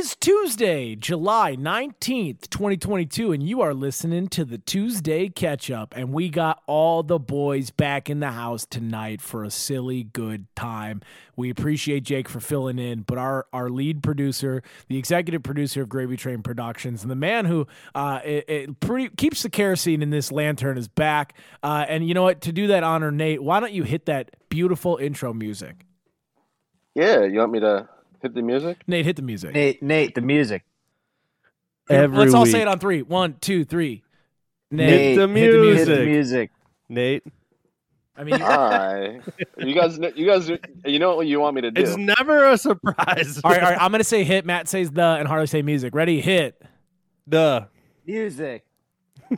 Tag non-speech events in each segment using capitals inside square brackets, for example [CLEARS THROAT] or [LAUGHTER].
is Tuesday, July 19th, 2022, and you are listening to the Tuesday Catch Up. And we got all the boys back in the house tonight for a silly good time. We appreciate Jake for filling in, but our, our lead producer, the executive producer of Gravy Train Productions, and the man who uh, it, it pretty, keeps the kerosene in this lantern is back. Uh, and you know what? To do that honor, Nate, why don't you hit that beautiful intro music? Yeah, you want me to hit the music? Nate, hit the music. Nate, Nate, the music. Every Let's all week. say it on three. One, two, three. Nate, Hit the music. Hit music. the music. Nate. I mean, Hi. you guys, you guys, you know what you want me to do? It's never a surprise. all right, all right. I'm gonna say hit. Matt says the, and Harley say music. Ready? Hit. The Music. [LAUGHS]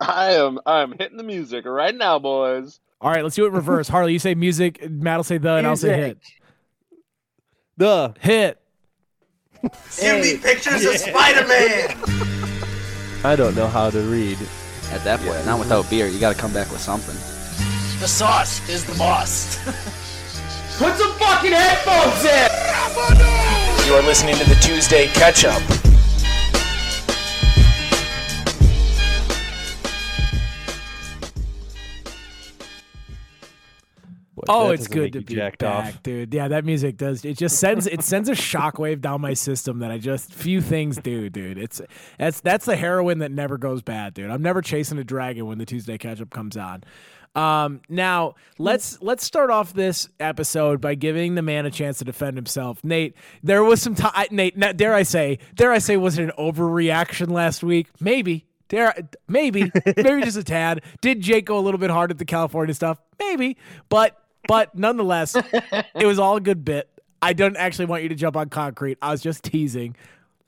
I am, I am hitting the music right now, boys. All right, let's do it in reverse. Harley, you say music. Matt will say the, and I'll say hit. Duh. Hit. [LAUGHS] Send me pictures of Spider-Man. I don't know how to read. At that point, not without beer. You got to come back with something. The sauce is the boss. Put some fucking headphones in! You are listening to the Tuesday Catch Up. Oh, it's good to be jacked back, off. dude. Yeah, that music does. It just sends it sends a shockwave down my system that I just few things do, dude. It's that's that's the heroin that never goes bad, dude. I'm never chasing a dragon when the Tuesday catch up comes on. Um, now let's let's start off this episode by giving the man a chance to defend himself. Nate, there was some time. Nate, na- dare I say, dare I say, was it an overreaction last week? Maybe. Dare maybe maybe just a tad. Did Jake go a little bit hard at the California stuff? Maybe, but but nonetheless, it [LAUGHS] was all a good bit. I don't actually want you to jump on concrete. I was just teasing.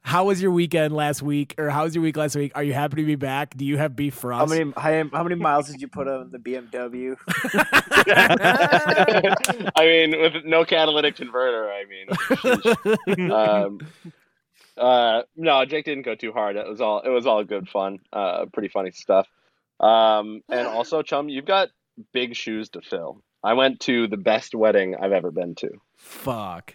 How was your weekend last week, or how was your week last week? Are you happy to be back? Do you have beef for us? How many how, how many miles did you put on the BMW? [LAUGHS] I mean, with no catalytic converter, I mean, um, uh, no, Jake didn't go too hard. It was all, it was all good fun. Uh, pretty funny stuff. Um, and also, chum, you've got big shoes to fill. I went to the best wedding I've ever been to. Fuck.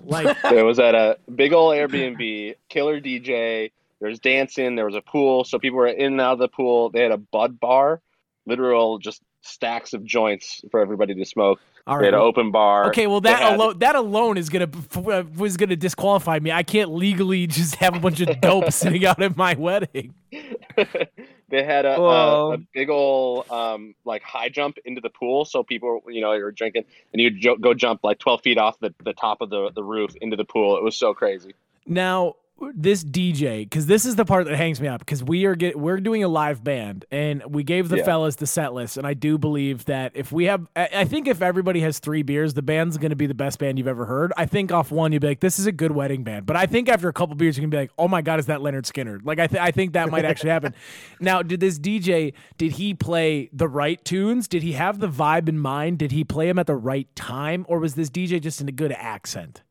Like [LAUGHS] It was at a big old Airbnb, killer DJ. There was dancing. There was a pool, so people were in and out of the pool. They had a bud bar, literal just stacks of joints for everybody to smoke. All They had an open bar. Okay, well that had- alone that alone is gonna uh, was gonna disqualify me. I can't legally just have a bunch of dope [LAUGHS] sitting out at my wedding. [LAUGHS] they had a, a, a big old um, like high jump into the pool, so people you know you were drinking and you'd jo- go jump like twelve feet off the, the top of the, the roof into the pool. It was so crazy. Now this DJ, because this is the part that hangs me up, because we are get we're doing a live band, and we gave the Yeah. fellas the set list, and I do believe that if we have, I, I think if everybody has three beers, the band's going to be the best band you've ever heard. I think off one you'd be like, this is a good wedding band, but I think after a couple beers you can be like, oh my god, is that Lynyrd Skynyrd? Like I th- I think that might actually happen. [LAUGHS] Now, did this DJ did he play the right tunes? Did he have the vibe in mind? Did he play them at the right time, or was this DJ just in a good accent?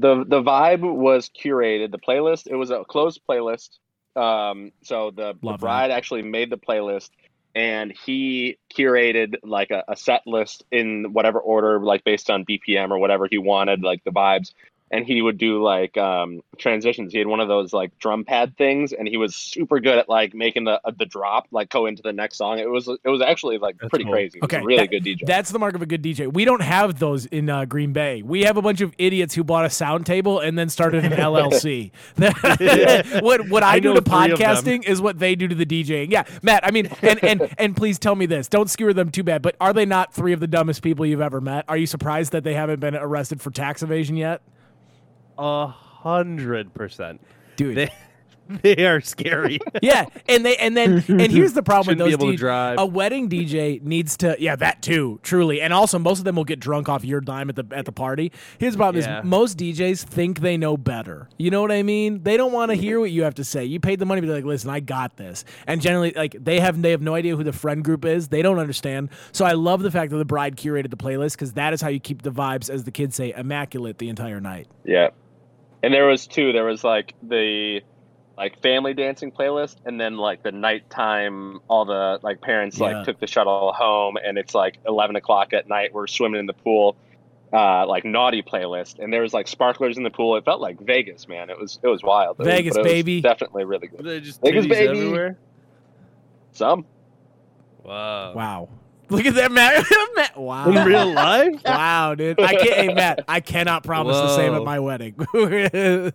The The vibe was curated. The playlist it was a closed playlist. Um, so the, the Love that. bride actually made the playlist, and he curated like a, a set list in whatever order, like based on BPM or whatever he wanted, like the vibes. And he would do like um, transitions. He had one of those like drum pad things, and he was super good at like making the uh, the drop like go into the next song. It was it was actually like That's pretty cool. crazy. Okay, really that- good DJ. That's the mark of a good DJ. We don't have those in uh, Green Bay. We have a bunch of idiots who bought a sound table and then started an [LAUGHS] LLC. [LAUGHS] [LAUGHS] what what I, I do to three of them. podcasting is what they do to the DJing. Yeah, Matt. I mean, and and and please tell me this. Don't skewer them too bad. But are they not three of the dumbest people you've ever met? Are you surprised that they haven't been arrested for tax evasion yet? A hundred percent. Dude. They, [LAUGHS] they are scary. [LAUGHS] yeah, and they and then and here's the problem Shouldn't with be those able to DJs. drive. A wedding DJ needs to yeah that too truly, and also most of them will get drunk off your dime at the at the party. Here's the problem: Yeah. is most DJs think they know better. You know what I mean? They don't want to hear what you have to say. You paid the money, but they're like, listen, I got this. And generally, like they have they have no idea who the friend group is. They don't understand. So I love the fact that the bride curated the playlist because that is how you keep the vibes, as the kids say, immaculate the entire night. Yeah. And there was two. There was like the like family dancing playlist and then like the nighttime all the like parents Yeah. like took the shuttle home and it's like 11 o'clock at night we're swimming in the pool uh, like naughty playlist, and there was like sparklers in the pool. It felt like Vegas, man. It was it was wild. It Vegas, it was baby. definitely really good. They just Vegas, titties baby. everywhere. Some. Wow. Wow. Look at that, Matt. [LAUGHS] Matt. Wow. In real life? [LAUGHS] Wow, dude. I can't. Hey, Matt. I cannot promise the same at my wedding. [LAUGHS]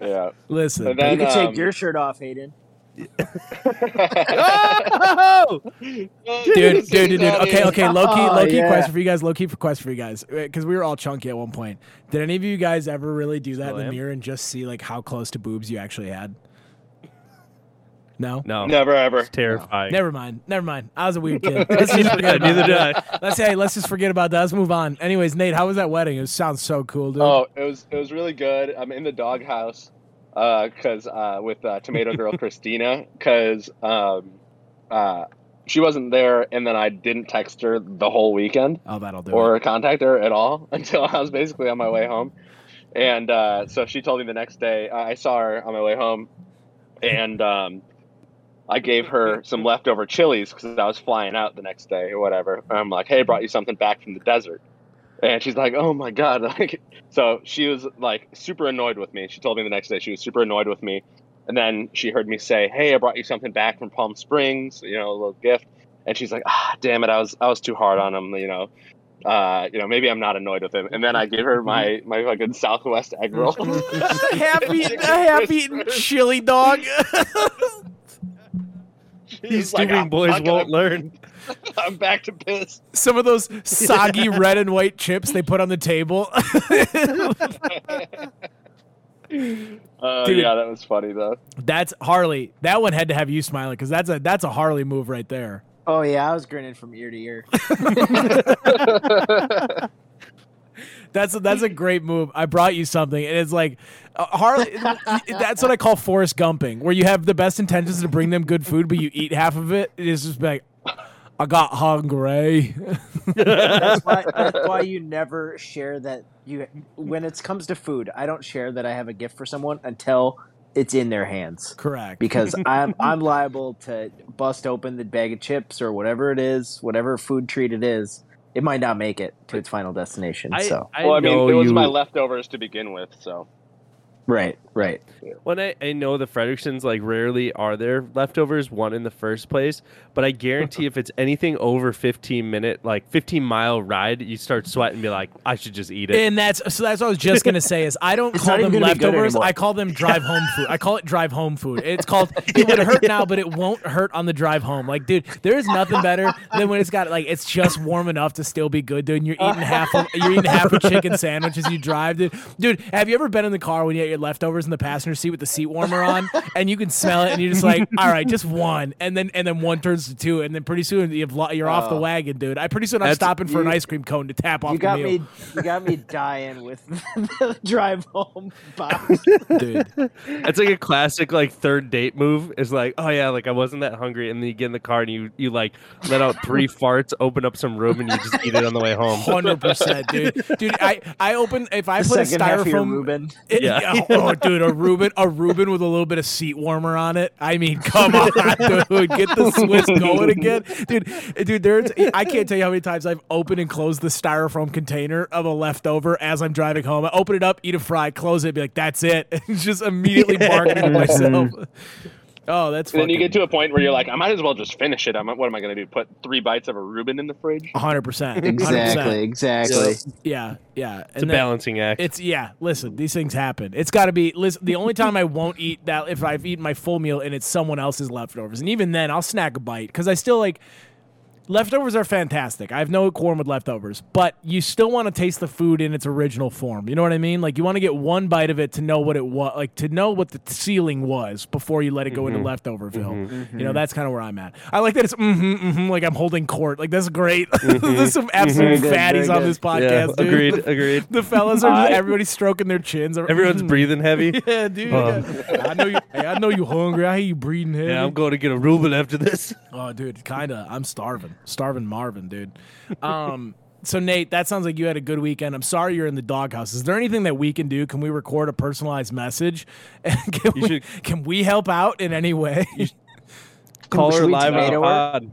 Yeah. Listen, then, you can take um, your shirt off, Hayden. Oh! dude, dude, dude, dude. Okay, okay. Low key, Oh, low key yeah. question for you guys. Low key for question for you guys, because we were all chunky at one point. Did any of you guys ever really do that Still in the am. mirror and just see like how close to boobs you actually had? No. No. Never ever. It's terrifying. Never mind. Never mind. I was a weird kid. [LAUGHS] Let's just forget about Neither did that. I. Let's hey, let's just forget about that. Let's move on. Anyways, Nate, how was that wedding? It sounds so cool, dude. Oh, it was it was really good. I'm in the doghouse because uh, with uh, Tomato Girl [LAUGHS] Christina because um, uh, she wasn't there, and then I didn't text her the whole weekend Oh, that'll do or it. contact her at all [LAUGHS] until I was basically on my way home. And uh, so she told me the next day. I I saw her on my way home, and um, I gave her [LAUGHS] some leftover chilies because I was flying out the next day or whatever. I'm like, "Hey, I brought you something back from the desert," and she's like, "Oh my god!" [LAUGHS] Like, so she was like super annoyed with me. She told me the next day she was super annoyed with me, and then she heard me say, "Hey, I brought you something back from Palm Springs," you know, a little gift, and she's like, "Ah, damn it, I was I was too hard on him," you know. Uh, you know, maybe I'm not annoyed with him. And then I gave her my my fucking Southwest egg roll. half [LAUGHS] eaten, a half eaten chili dog. She's These like, stupid "I'm boys not gonna- won't learn. [LAUGHS] I'm back to piss. Some of those [LAUGHS] soggy red and white chips they put on the table. Uh, [LAUGHS] Dude. yeah, that was funny though. that's Harley. That one had to have you smiling because that's a that's a Harley move right there. Oh yeah, I was grinning from ear to ear. That's a, that's a great move. I brought you something, and it's like uh, Harley. [LAUGHS] that's what I call Forrest Gumping, where you have the best intentions to bring them good food, but you eat half of it. It is just like, I got hungry. That's why, [LAUGHS] that's why you never share that you when it comes to food. I don't share that I have a gift for someone until it's in their hands Correct. because [LAUGHS] I'm I'm liable to bust open the bag of chips or whatever it is, whatever food treat it is. It might not make it to its final destination. I, so I well, I mean, know it was you, my leftovers to begin with, so right, right. When I, I know the Fredericksons like rarely are there leftovers one in the first place, but I guarantee if it's anything over 15 minute like 15 mile ride, you start sweating and be like, I should just eat it. And that's so that's what I was just gonna say is I don't [LAUGHS] It's call them even gonna be good leftovers. I call them drive home food. I call it drive home food. It's called [LAUGHS] it would hurt now, but it won't hurt on the drive home. Like, dude, there is nothing better than when it's got like it's just warm enough to still be good, dude. And you're eating half of you're eating half a chicken sandwich as you drive, dude. Dude, have you ever been in the car when you had your leftovers in the passenger seat with the seat warmer on and you can smell it and you're just like, [LAUGHS] all right, just one, and then and then one turns to two, and then pretty soon you've lo- you're off the Oh. wagon, dude. I pretty soon I'm stopping for an ice cream cone to tap off You the got meal. me. You got me [LAUGHS] dying with [LAUGHS] the drive home box. dude. That's like a classic like third date move. Is like, oh yeah, like I wasn't that hungry, and then you get in the car and you you like let out three farts, open up some room, and you just eat it on the way home. Hundred percent, dude. Dude, I I open if I The put a second half of your styrofoam. Reuben. It- Yeah. Oh, dude, a Reuben, a Reuben with a little bit of seat warmer on it. I mean, come on, dude, get the Swiss going again, dude. Dude, there's I can't tell you how many times I've opened and closed the styrofoam container of a leftover as I'm driving home. I open it up, eat a fry, close it, be like, that's it, and [LAUGHS] just immediately marketing to myself. [LAUGHS] Oh, that's And then you get to a point where you're like, I might as well just finish it. I'm, what am I going to do? Put three bites of a Reuben in the fridge? hundred percent, Exactly. Exactly. Yeah, yeah. It's a balancing act. It's yeah. Listen, these things happen. It's got to be. Listen, the only time I won't eat that if I've eaten my full meal and it's someone else's leftovers, and even then I'll snack a bite because I still like. Leftovers are fantastic. I have no qualm with leftovers, but you still want to taste the food in its original form. You know what I mean? Like you want to get one bite of it to know what it was, like to know what the ceiling was before you let it go into mm-hmm. leftoverville. Mm-hmm. You mm-hmm. know, that's kind of where I'm at. I like that it's mm-hmm, mm-hmm, like I'm holding court. Like that's great. [LAUGHS] There's some absolute Very good, fatties on this podcast. yeah, dude. agreed, [LAUGHS] agreed. The fellas are just, everybody's stroking their chins. Everyone's breathing heavy. [LAUGHS] Yeah, dude. Oh. yeah. I know you. Hey, I know you hungry. I hear you breathing heavy. Yeah, I'm going to get a Reuben after this. oh, dude, kinda. I'm starving. Starving Marvin, dude. Um. [LAUGHS] So Nate, that sounds like you had a good weekend. I'm sorry you're in the doghouse. Is there anything that we can do? Can we record a personalized message? [LAUGHS] Can, You we, should- can we help out in any way? [LAUGHS] Call her live on the tomato her? pod.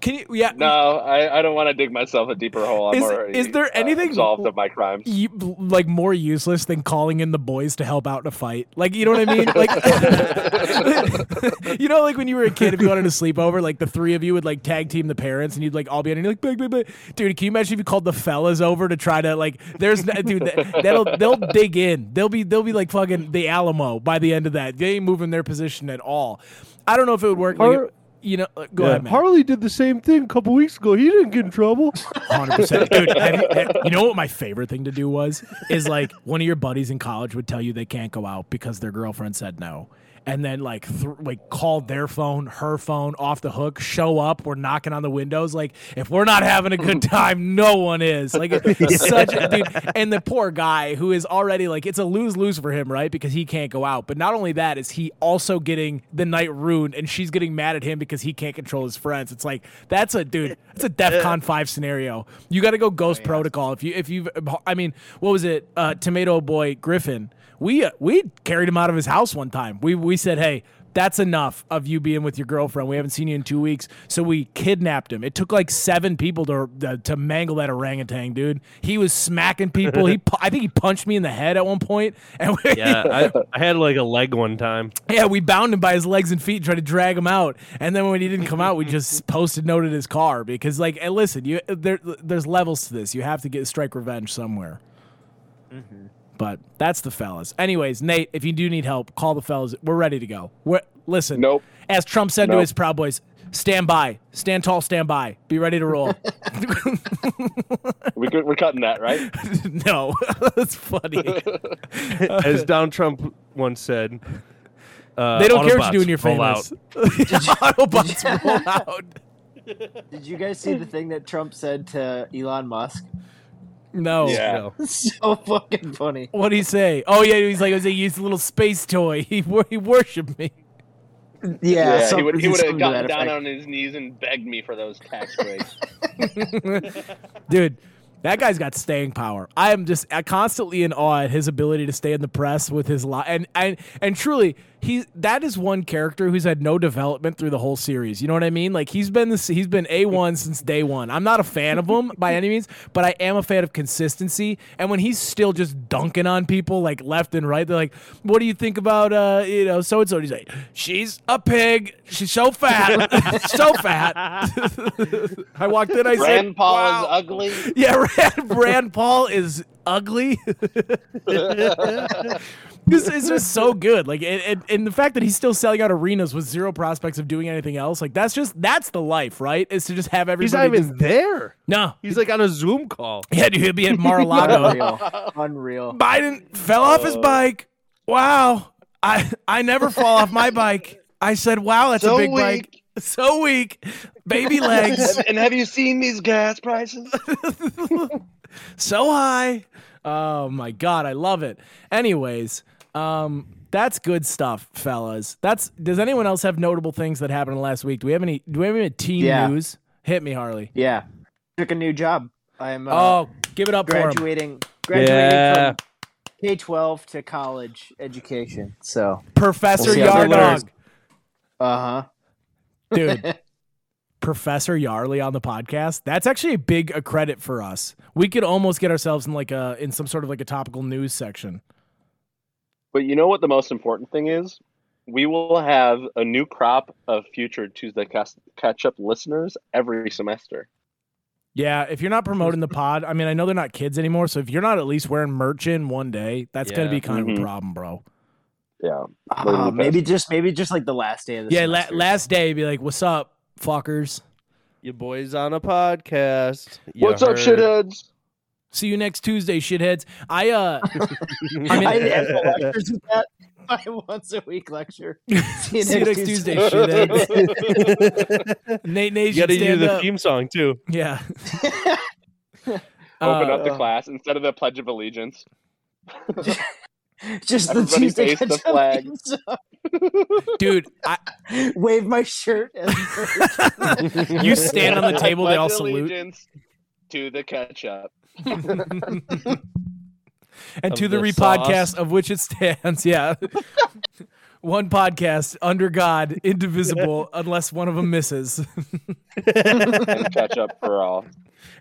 Can you? Yeah. No, I, I don't want to dig myself a deeper hole. I'm Is- already is there uh, anything- absolved of my crimes? You, like more useless than calling in the boys to help out in a fight. Like you know what I mean? Like [LAUGHS] you know, like when you were a kid, if you wanted to sleep over, like the three of you would like tag team the parents, and you'd like all be on. You're like, big, big, big. dude. Can you imagine if you called the fellas over to try to like? There's dude, that, that'll they'll dig in. They'll be they'll be like fucking the Alamo by the end of that. They ain't moving their position at all. I don't know if it would work. Like, Har- you know, uh, go Yeah, ahead, man. Harley did the same thing a couple weeks ago. He didn't get in trouble. Hundred percent, dude. [LAUGHS] have you, have- you know what my favorite thing to do was is like one of your buddies in college would tell you they can't go out because their girlfriend said no, and then like th- like called their phone, her phone off the hook, show up, we're knocking on the windows. Like if we're not having a good [LAUGHS] time, no one is. Like it's [LAUGHS] such a dude, and the poor guy who is already like it's a lose lose for him, right? Because he can't go out. But not only that is he also getting the night ruined, and she's getting mad at him because he can't control his friends. It's like that's a dude. That's a DEFCON five scenario. You got to go Ghost Protocol if you if you. I mean, what was it? Uh, Tomato Boy Griffin. We uh, we carried him out of his house one time. We we said, hey. That's enough of you being with your girlfriend. We haven't seen you in two weeks, so we kidnapped him. It took like seven people to uh, to mangle that orangutan, dude. He was smacking people. He, [LAUGHS] pu- I think he punched me in the head at one point, [LAUGHS] and we, Yeah, I, I had like a leg one time. yeah, we bound him by his legs and feet and tried to drag him out. And then when he didn't come out, we just [LAUGHS] posted note noted his car because, like, and listen, you there, there's levels to this. You have to get strike revenge somewhere. But that's the fellas. Anyways, Nate, if you do need help, call the fellas. We're ready to go. We're listen. Nope. As Trump said to his Proud Boys, stand by, stand tall, stand by, be ready to roll. we, we're cutting that, right? [LAUGHS] no, [LAUGHS] that's funny. [LAUGHS] As Donald Trump once said, uh, They don't care what you do when you're roll out. famous. Autobots roll out. Did you guys see the thing that Trump said to Elon Musk? No. Yeah. No. [LAUGHS] so fucking funny. What'd he say? Oh yeah, he's like, I was like, he's a little space toy. [LAUGHS] He wor- he worshipped me. Yeah, Yeah, he would he would have something gotten down effect. on his knees and begged me for those tax breaks. [LAUGHS] Dude, that guy's got staying power. I am just uh, constantly in awe at his ability to stay in the press with his li and and and truly, he that is one character who's had no development through the whole series. You know what I mean? Like he's been this he's been A one since day one. I'm not a fan of him by any means, but I am a fan of consistency. And when he's still just dunking on people like left and right, they're like, "What do you think about uh you know so and so?" He's like, "She's a pig. She's so fat, [LAUGHS] so fat." [LAUGHS] I walked in. I said, Rand Paul "Wow." is ugly. Yeah, [LAUGHS] Rand, Rand Paul is ugly. This is just so good. Like, and, and, and the fact that he's still selling out arenas with zero prospects of doing anything else, like that's just that's the life, right? Is to just have everybody. He's everybody. not even just- there. no, He's like on a Zoom call. yeah, dude, he'd be at Mar-a-Lago. [LAUGHS] Unreal. Unreal. Biden fell off his oh. bike. Wow, I I never fall off my bike. I said, wow, that's a So big bike. [LAUGHS] So weak, baby [LAUGHS] legs. and have you seen these gas prices? so high. Oh my god, I love it. Anyways, um, that's good stuff, fellas. That's. Does anyone else have notable things that happened last week? Do we have any? Do we have any team Yeah. news? Hit me, Harley. Yeah. Took a new job. I'm uh, oh, give it up for graduating graduating Yeah. from K twelve to college education. So Professor We'll see how that Yardog, uh huh. dude. [LAUGHS] Professor Yarley on the podcast. That's actually a big a credit for us. We could almost get ourselves in like a in some sort of like a topical news section. But you know what the most important thing is? We will have a new crop of future Tuesday Catch Up listeners every semester. Yeah, if you're not promoting the pod, I mean, I know they're not kids anymore, so if you're not at least wearing merch in one day, that's gonna be kind of a Mhm. problem, bro. Yeah. Uh, maybe just maybe just like the last day of the Yeah, la- last day, be like, "What's up, fuckers? Your boys on a podcast. You What's up, shitheads? See you next Tuesday, shitheads." I uh, [LAUGHS] I mean- end the [LAUGHS] lectures. My [LAUGHS] once a week lecture. See you See you next Tuesday, shitheads. Nate You got to do the up. theme song too. Yeah. Open Uh, up the class instead of the Pledge of Allegiance. Just the Everybody Tuesday face the flag. theme song. dude, I, Wave my shirt. As you stand on the table, they all salute. To the ketchup. [LAUGHS] and Of to the, the repodcast of which it stands. [LAUGHS] Yeah. [LAUGHS] one podcast under God, indivisible, unless one of them misses, and catch up for all.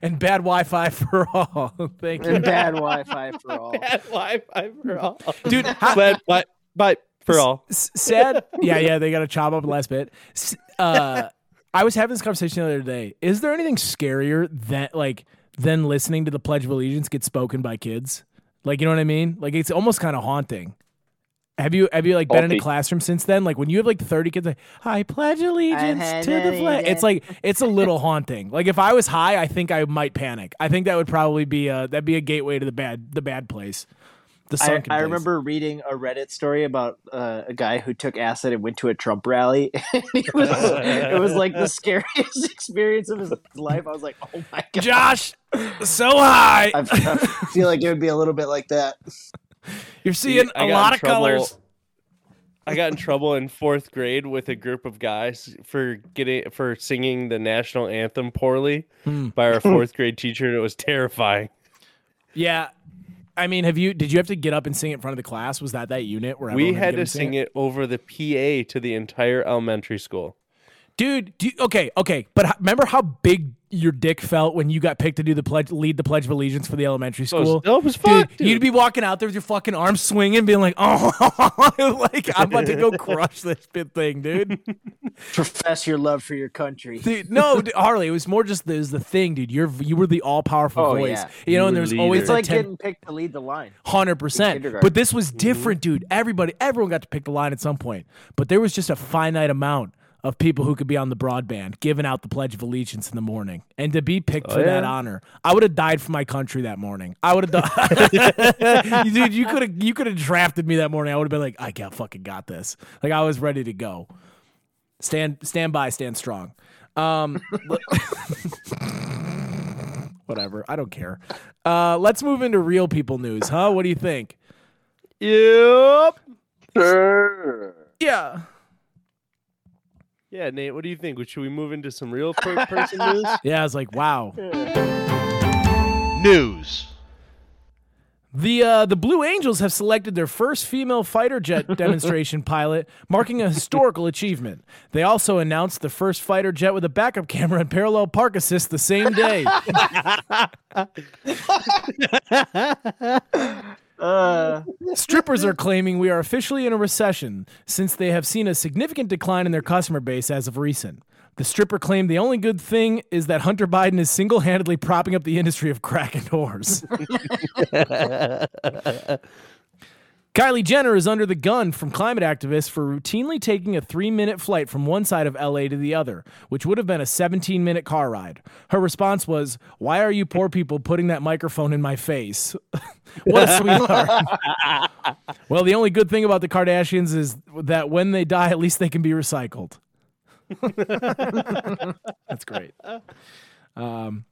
and bad Wi-Fi for all. Thank you, And bad Wi-Fi for all. Bad Wi-Fi for all. dude. How, Bad Wi- Bye for all. s- sad. Yeah, yeah. They got to chop up the last bit. S- Uh, I was having this conversation the other day. Is there anything scarier than like than listening to the Pledge of Allegiance get spoken by kids? Like, you know what I mean? Like, it's almost kind of haunting. Have you have you like been in a classroom since then? Like when you have like thirty kids, like I pledge allegiance to the flag. It's like it's a little [LAUGHS] haunting. Like if I was high, I think I might panic. I think that would probably be a that'd be a gateway to the bad the bad place. The I, sunken I place. remember reading a Reddit story about uh, a guy who took acid and went to a Trump rally. [LAUGHS] And he was, it was like the scariest [LAUGHS] experience of his life. I was like, oh my god. Josh, so high. I, I feel like it would be a little bit like that. You're seeing I a got lot of trouble- colors. I got in trouble in fourth grade with a group of guys for getting for singing the national anthem poorly Hmm. by our fourth grade teacher, and it was terrifying. Yeah. I mean, have you? Did you have to get up and sing it in front of the class? Was that that unit where We had get to sing it over the PA to the entire elementary school. Dude? Do you, okay, okay, but h- remember how big your dick felt when you got picked to do the pledge, lead the Pledge of Allegiance for the elementary So it was- school? that was fun, dude, You'd be walking out there with your fucking arms swinging, being like, [LAUGHS] "Oh, [LAUGHS] like I'm about to go [LAUGHS] crush this bit thing, dude." Profess your love for your country. Dude, no, d- Harley, it was more just the, was the thing, dude. You're you were the all powerful Oh, voice, yeah. you know, You and were there was leader. always It's like ten- getting picked to lead the line. Hundred percent. But this was mm-hmm. different, dude. Everybody, everyone got to pick the line at some point. But there was just a finite amount of people who could be on the broadband giving out the Pledge of Allegiance in the morning, and to be picked for that honor, I would have died for my country that morning. I would have done, [LAUGHS] dude. You could have, you could have drafted me that morning. I would have been like, I got fucking got this. Like I was ready to go. Stand, stand by, stand strong. Um, [LAUGHS] whatever. I don't care. Uh, let's move into real people news, huh? What do you think? Yep. Sure. Yeah. Yeah, Nate, what do you think? Should we move into some real per- [LAUGHS] person news? Yeah, I was like, wow. News. The uh, the Blue Angels have selected their first female fighter jet [LAUGHS] demonstration pilot, marking a historical achievement. They also announced the first fighter jet with a backup camera and parallel park assist the same day. [LAUGHS] Uh, Strippers are [LAUGHS] claiming we are officially in a recession since they have seen a significant decline in their customer base as of recent. The stripper claimed the only good thing is that Hunter Biden is single handedly propping up the industry of crack and whores. [LAUGHS] Kylie Jenner is under the gun from climate activists for routinely taking a three minute flight from one side of LA to the other, which would have been a 17 minute car ride. Her response was, Why are you poor people putting that microphone in my face? [LAUGHS] what a sweetheart. [LAUGHS] well, the only good thing about the Kardashians is that when they die, at least they can be recycled. [LAUGHS] That's great. Um,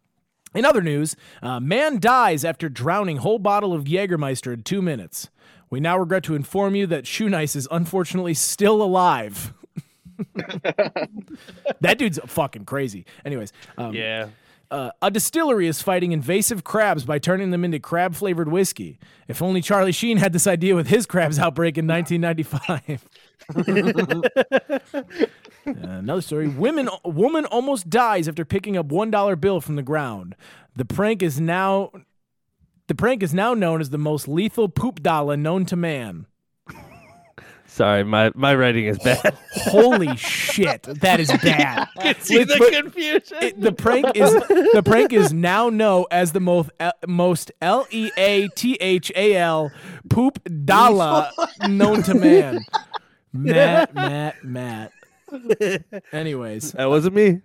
in other news, uh, man dies after drowning whole bottle of Jägermeister in two minutes. We now regret to inform you that Shoenice is unfortunately still alive. [LAUGHS] that dude's fucking crazy. Anyways, um, yeah. uh, a distillery is fighting invasive crabs by turning them into crab flavored whiskey. If only Charlie Sheen had this idea with his crabs outbreak in 1995. [LAUGHS] Uh, another story: Women, woman almost dies after picking up one dollar bill from the ground. The prank is now, the prank is now known as the most lethal poop dollar known to man. Sorry, my, my writing is bad. [LAUGHS] Holy shit, that is bad. [LAUGHS] See Let's the put- confusion? It- the prank is the prank is now known as the most uh, most L E A T H A L poop dollar known to man. [LAUGHS] Matt, Matt, Matt. Anyways, that wasn't me.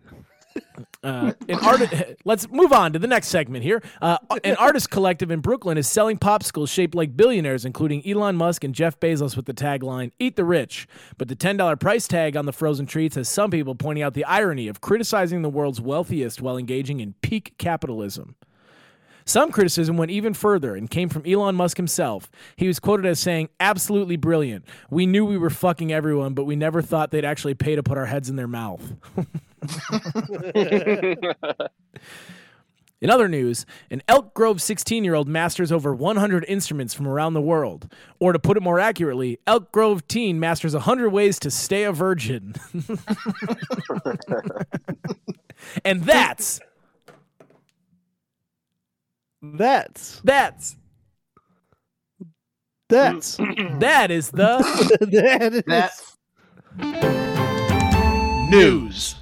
Uh, art- [LAUGHS] let's move on to the next segment here. Uh, an artist collective in Brooklyn is selling popsicles shaped like billionaires, including Elon Musk and Jeff Bezos, with the tagline "Eat the rich." But the ten dollar price tag on the frozen treats has some people pointing out the irony of criticizing the world's wealthiest while engaging in peak capitalism. Some criticism went even further and came from Elon Musk himself. He was quoted as saying, Absolutely brilliant. We knew we were fucking everyone, but we never thought they'd actually pay to put our heads in their mouth. [LAUGHS] In other news, an Elk Grove 16 year old masters over 100 instruments from around the world. Or to put it more accurately, Elk Grove teen masters 100 ways to stay a virgin. [LAUGHS] and that's, That's that's, that's that is the [LAUGHS] that is That News.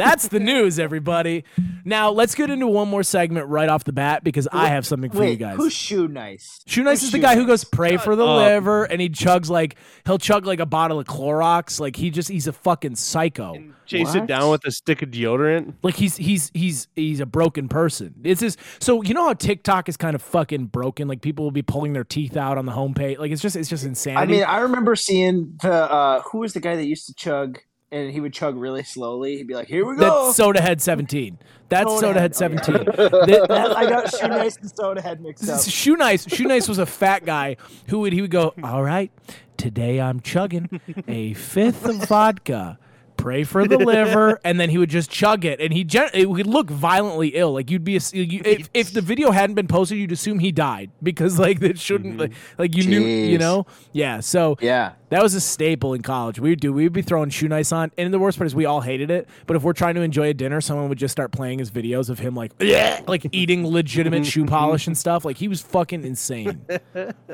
That's the news, everybody. Now let's get into one more segment right off the bat because I have something for you guys. who's Shoenice? Shoe Nice Who's is the Shoe guy who goes pray for the up. liver and he chugs like he'll chug like a bottle of Clorox. Like he just he's a fucking psycho. chase it down with a stick of deodorant. Like he's he's he's he's a broken person. It's just so you know how TikTok is kind of fucking broken. Like people will be pulling their teeth out on the homepage. Like it's just it's just insanity. I mean, I remember seeing the uh, who was the guy that used to chug, and he would chug really slowly. He'd be like, "Here we go." that's Soda Head seventeen. That's Soda Soda Head Head, oh, yeah. seventeen. [LAUGHS] That- I got Shoenice and soda head mixed up. Shoenice, Shoe Nice was a fat guy who would he would go, "All right, today I'm chugging a fifth of vodka. Pray for the liver, [LAUGHS] and then he would just chug it, and he gen- it would look violently ill. Like you'd be, a, you, if, if the video hadn't been posted, you'd assume he died because like it shouldn't, mm-hmm. like, like you knew, you know, yeah. So Yeah. that was a staple in college. We would do. We would be throwing Shoenice on, and the worst part is we all hated it. But if we're trying to enjoy a dinner, someone would just start playing his videos of him like, yeah, [LAUGHS] like eating legitimate shoe mm-hmm. polish and stuff. Like he was fucking insane.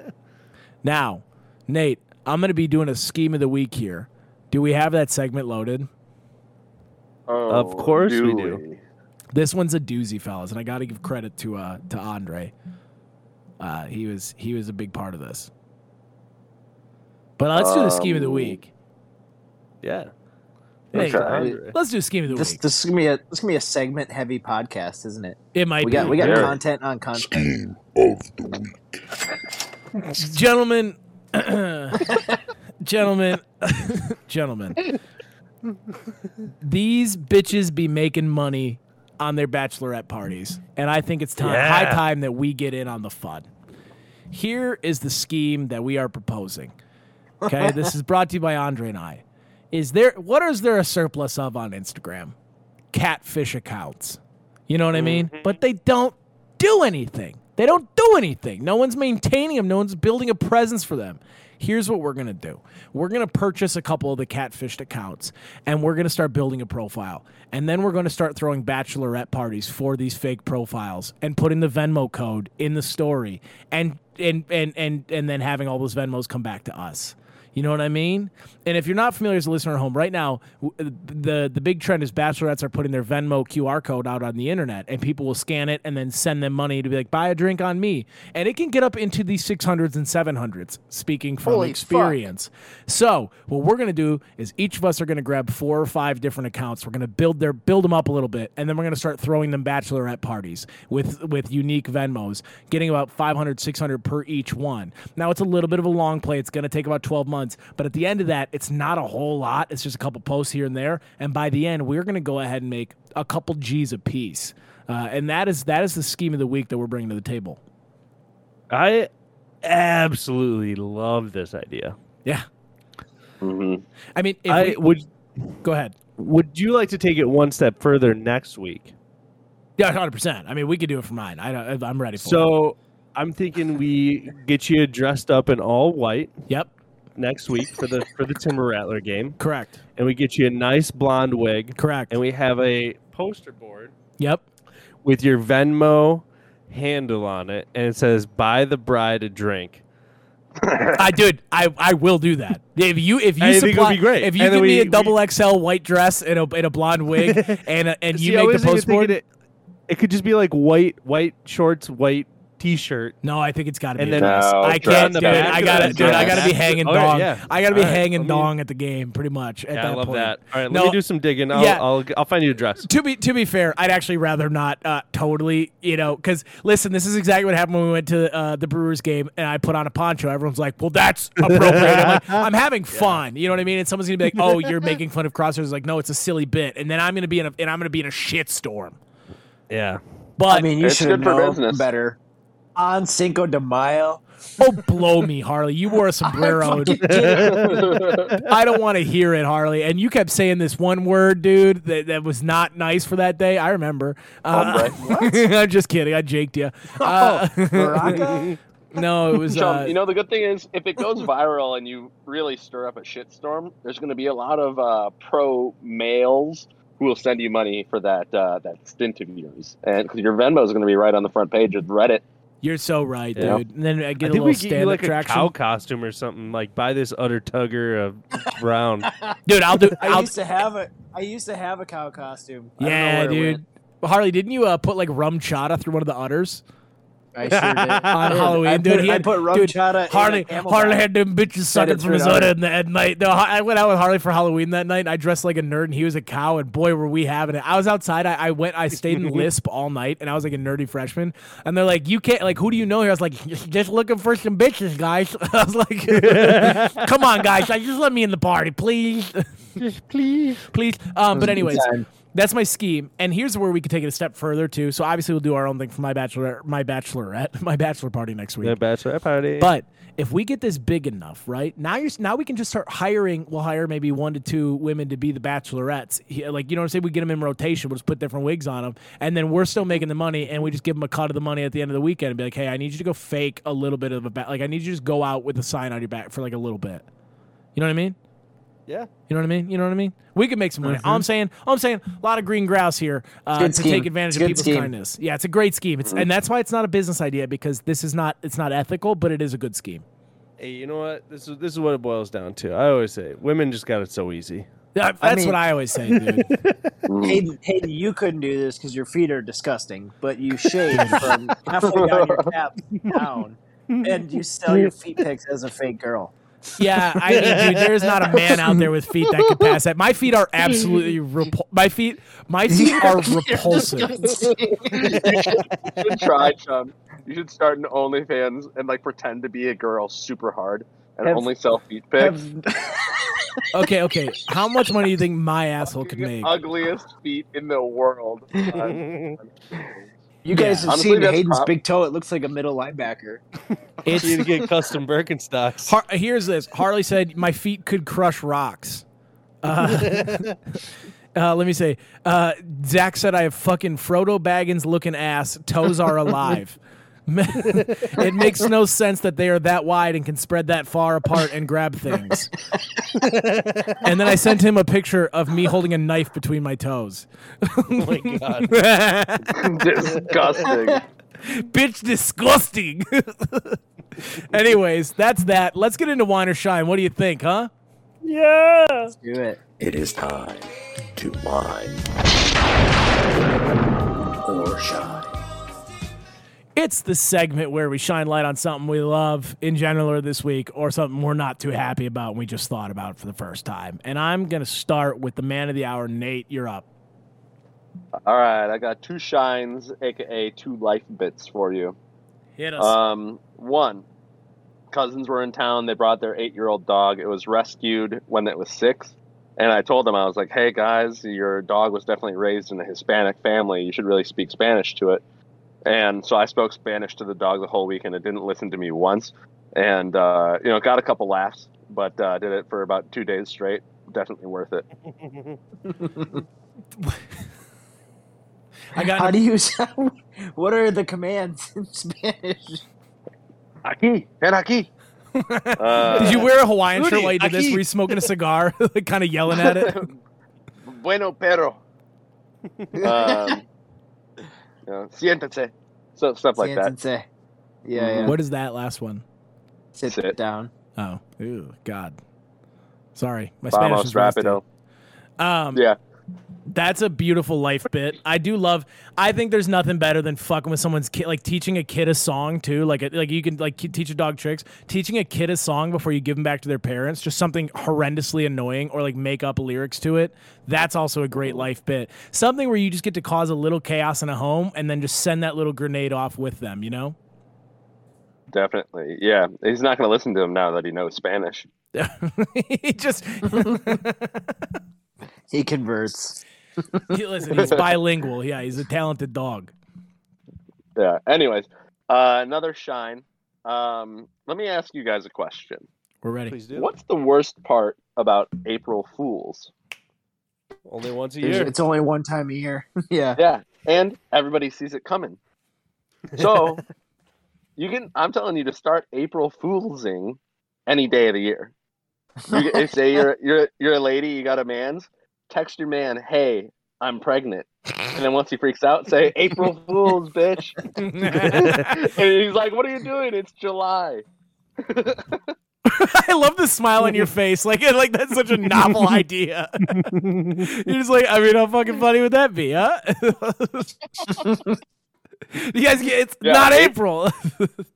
[LAUGHS] now, Nate, I'm gonna be doing a scheme of the week here. Do we have that segment loaded? Oh, Of course we do. This one's a doozy, fellas, and I got to give credit to uh to Andre. Uh, he was he was a big part of this. But let's do the scheme of the Um, week. Yeah. Nate, Okay. Let's do scheme of the This week. this is gonna be a this gonna be a segment heavy podcast, isn't it? It might We be. got we got Very. content on content. Scheme of the week, gentlemen, [CLEARS THROAT] gentlemen, [LAUGHS] gentlemen. These bitches be making money on their bachelorette parties, and I think it's time, Yeah. high time that we get in on the fun. Here is the scheme that we are proposing. Okay, [LAUGHS] this is brought to you by Andre and I. Is there what is there a surplus of on Instagram? Catfish accounts. You know what I mean? Mm-hmm. But they don't do anything. They don't do anything. No one's maintaining them. No one's building a presence for them. Here's what we're going to do. We're going to purchase a couple of the catfished accounts and we're going to start building a profile. And then we're going to start throwing bachelorette parties for these fake profiles and putting the Venmo code in the story and and and and and then having all those Venmos come back to us. You know what I mean? And if you're not familiar as a listener at home, right now, uh, the the big trend is bachelorettes are putting their Venmo QR code out on the internet, and people will scan it and then send them money to be like, buy a drink on me. And it can get up into the 600s and 700s, speaking from Holy fuck. experience. So what we're gonna do is each of us are gonna grab four or five different accounts. We're gonna build their build them up a little bit, and then we're gonna start throwing them bachelorette parties with with unique Venmos, getting about 500, 600 per each one. Now it's a little bit of a long play. It's gonna take about 12 months, but at the end of that, it's not a whole lot. It's just a couple posts here and there, and by the end, we're gonna go ahead and make a couple G's a piece. Uh, and that is that is the scheme of the week that we're bringing to the table. I absolutely love this idea. Yeah, Mhm. I mean, if I we, would go ahead. would you like to take it one step further next week? Yeah, hundred percent. I mean, we could do it for mine. I don't, I'm ready for it. So I'm thinking we get you dressed up in all white Yep, next week for the for the Timber Rattler game, correct, and we get you a nice blonde wig, correct. and we have a poster board yep, with your Venmo handle on it, and it says "Buy the bride a drink." [LAUGHS] I did. I, I will do that. If you if you I think supply be great. if you And then give me we- a we- double XL white dress and a and a blonde wig [LAUGHS] and a, and you See, make the was even post board. It, it could just be like white white shorts, white T-shirt, No, I think it's got to be and then dress. No, I can't, the dude. I got to, it, dude. I got to be dress. hanging Okay, dong. yeah. I got to be All right, hanging me- dong at the game, pretty much. At Yeah, that I love point. that. All right, No, let me do some digging. I'll, yeah. I'll, I'll find you a dress. to be to be fair, I'd actually rather not uh, totally, you know, because listen, this is exactly what happened when we went to uh, the Brewers game and I put on a poncho. Everyone's like, "Well, that's [LAUGHS] appropriate." I'm like, [LAUGHS] "I'm having fun," you know what I mean? And someone's gonna be like, "Oh, you're [LAUGHS] making fun of crossers." It's like, no, it's a silly bit, and then I'm gonna be in a and I'm gonna be in a shitstorm. Yeah. But I mean, you should have known business. better. On Cinco de Mayo, Oh, blow me, Harley. You wore a [LAUGHS] sombrero. I don't want to hear it, Harley. And you kept saying this one word, dude, that, that was not nice for that day. I remember. Uh, [LAUGHS] I'm just kidding. I jaked you. [LAUGHS] Uh, Baraka? no, it was. Chum, Uh, you know the good thing is if it goes viral and you really stir up a shitstorm, there's going to be a lot of uh, pro males who will send you money for that uh, that stint of yours, and because your Venmo is going to be right on the front page of Reddit. You're so right, Yeah. dude. And then I I get a little we get stand up like a traction. cow costume or something. Like buy this udder tugger of brown. [LAUGHS] Dude, I'll do. [LAUGHS] I I'll, used to have a I used to have a cow costume. I don't know yeah, where it dude. went. Harley, didn't you uh, put like RumChata through one of the udders? I sure did. [LAUGHS] on Halloween, I dude. Put, he I put rum dude, chata Harley, a. Harley had them bitches sucking from his through udder it. in the, at night. No, I went out with Harley for Halloween that night. And I dressed like a nerd, and he was a cow. And boy, were we having it! I was outside. I, I went. I stayed in [LAUGHS] Lisp all night, and I was like a nerdy freshman. And they're like, "You can't like, who do you know here?" I was like, "Just looking for some bitches, guys." [LAUGHS] I was like, "Come on, guys, like, just let me in the party, please, just Please. please." Um, but a anyways, time. That's my scheme, and here's where we could take it a step further too. So obviously, we'll do our own thing for my bachelor, my bachelorette, [LAUGHS] my bachelor party next week. The bachelor party. But if we get this big enough, right now, you're now we can just start hiring. We'll hire maybe one to two women to be the bachelorettes. Like you know what I'm saying? We get them in rotation. We'll just put different wigs on them, and then we're still making the money, and we just give them a cut of the money at the end of the weekend and be like, hey, I need you to go fake a little bit of a back. Like I need you to just go out with a sign on your back for like a little bit. You know what I mean? Yeah. You know what I mean? You know what I mean? We could make some money. All I'm saying, all I'm saying, a lot of green grouse here uh, to scheme. take advantage It's of people's scheme. kindness. Yeah, it's a great scheme. It's and that's why it's not a business idea because this is not it's not ethical, but it is a good scheme. Hey, you know what? This is this is what it boils down to. I always say women just got it so easy. Yeah, That's mean- what I always say, dude. [LAUGHS] Hayden, Hayden, you couldn't do this because your feet are disgusting, but you shave [LAUGHS] from halfway down your cap down, and you sell your feet pics as a fake girl. Yeah, I mean, dude, there's not a man out there with feet that could pass that. My feet are absolutely repul- my feet my feet [LAUGHS] are repulsive. you should try, Chum. You should start an OnlyFans and like pretend to be a girl super hard and Have- only sell feet pics. [LAUGHS] Okay, okay. How much money do you think my asshole could make? ugliest feet in the world. [LAUGHS] Uh, You guys have Honestly, seen Hayden's prob- big toe; it looks like a middle linebacker. [LAUGHS] It's You need to get custom Birkenstocks. Har- here's this. Harley said my feet could crush rocks. Uh, [LAUGHS] uh, let me say. Uh, Zach said I have fucking Frodo Baggins looking ass. Toes are [LAUGHS] alive. It makes no sense that they are that wide and can spread that far apart and grab things. and then I sent him a picture of me holding a knife between my toes. oh my god. [LAUGHS] disgusting. Bitch, disgusting. [LAUGHS] Anyways, that's that. Let's get into whine or shine. What do you think, huh? Yeah. Let's do it. It is time to whine or shine. It's the segment where we shine light on something we love in general or this week, or something we're not too happy about and we just thought about for the first time. And I'm going to start with the man of the hour, Nate. You're up. All right, I got two shines, aka two life bits for you. Hit us. Um, one, cousins were in town. They brought their eight-year-old dog. It was rescued when it was six, and I told them I was like, "Hey guys, your dog was definitely raised in a Hispanic family. You should really speak Spanish to it." And so I spoke Spanish to the dog the whole week, and it didn't listen to me once. And uh, you know, got a couple laughs, but uh, did it for about two days straight. Definitely worth it. I got How do you [LAUGHS] sound? What are the commands in Spanish? Aquí, ven aquí. Uh, Did you wear a Hawaiian shirt while you did this? Were you smoking a cigar, [LAUGHS] like kind of yelling at it? [LAUGHS] bueno perro. um, you know, siéntate. So stuff like that. Siéntense. Yeah, yeah. What is that last one? Sit, Sit. down. Oh, ew, God. Sorry, my Spanish Vamos is rusty. rapido. Um, Yeah. That's a beautiful life bit. I do love. I think there's nothing better than fucking with someone's kid, like teaching a kid a song too. Like, a, like you can like teach a dog tricks. Teaching a kid a song before you give them back to their parents, just something horrendously annoying, or like make up lyrics to it. That's also a great life bit. Something where you just get to cause a little chaos in a home and then just send that little grenade off with them. You know. Definitely. Yeah. He's not going to listen to him now that he knows Spanish. [LAUGHS] he just [LAUGHS] He converts. he, listen. He's [LAUGHS] bilingual. Yeah, he's a talented dog. Yeah. Anyways, uh, another shine. Um, let me ask you guys a question. We're ready. Please do. What's the worst part about April Fools? Only once a There's- year. It's only one time a year. [LAUGHS] yeah. Yeah, and everybody sees it coming. So [LAUGHS] you can. I'm telling you to start April Foolsing any day of the year. You, get- say you're you're you're a lady, you got a man's. Text your man, hey, I'm pregnant, and then once he freaks out, say April [LAUGHS] Fools, bitch. [LAUGHS] and he's like, "What are you doing? It's July." [LAUGHS] I love the smile on your face. Like, like that's such a novel idea. You're just like, I mean, how fucking funny would that be, huh? you guys get it's Yeah, not April.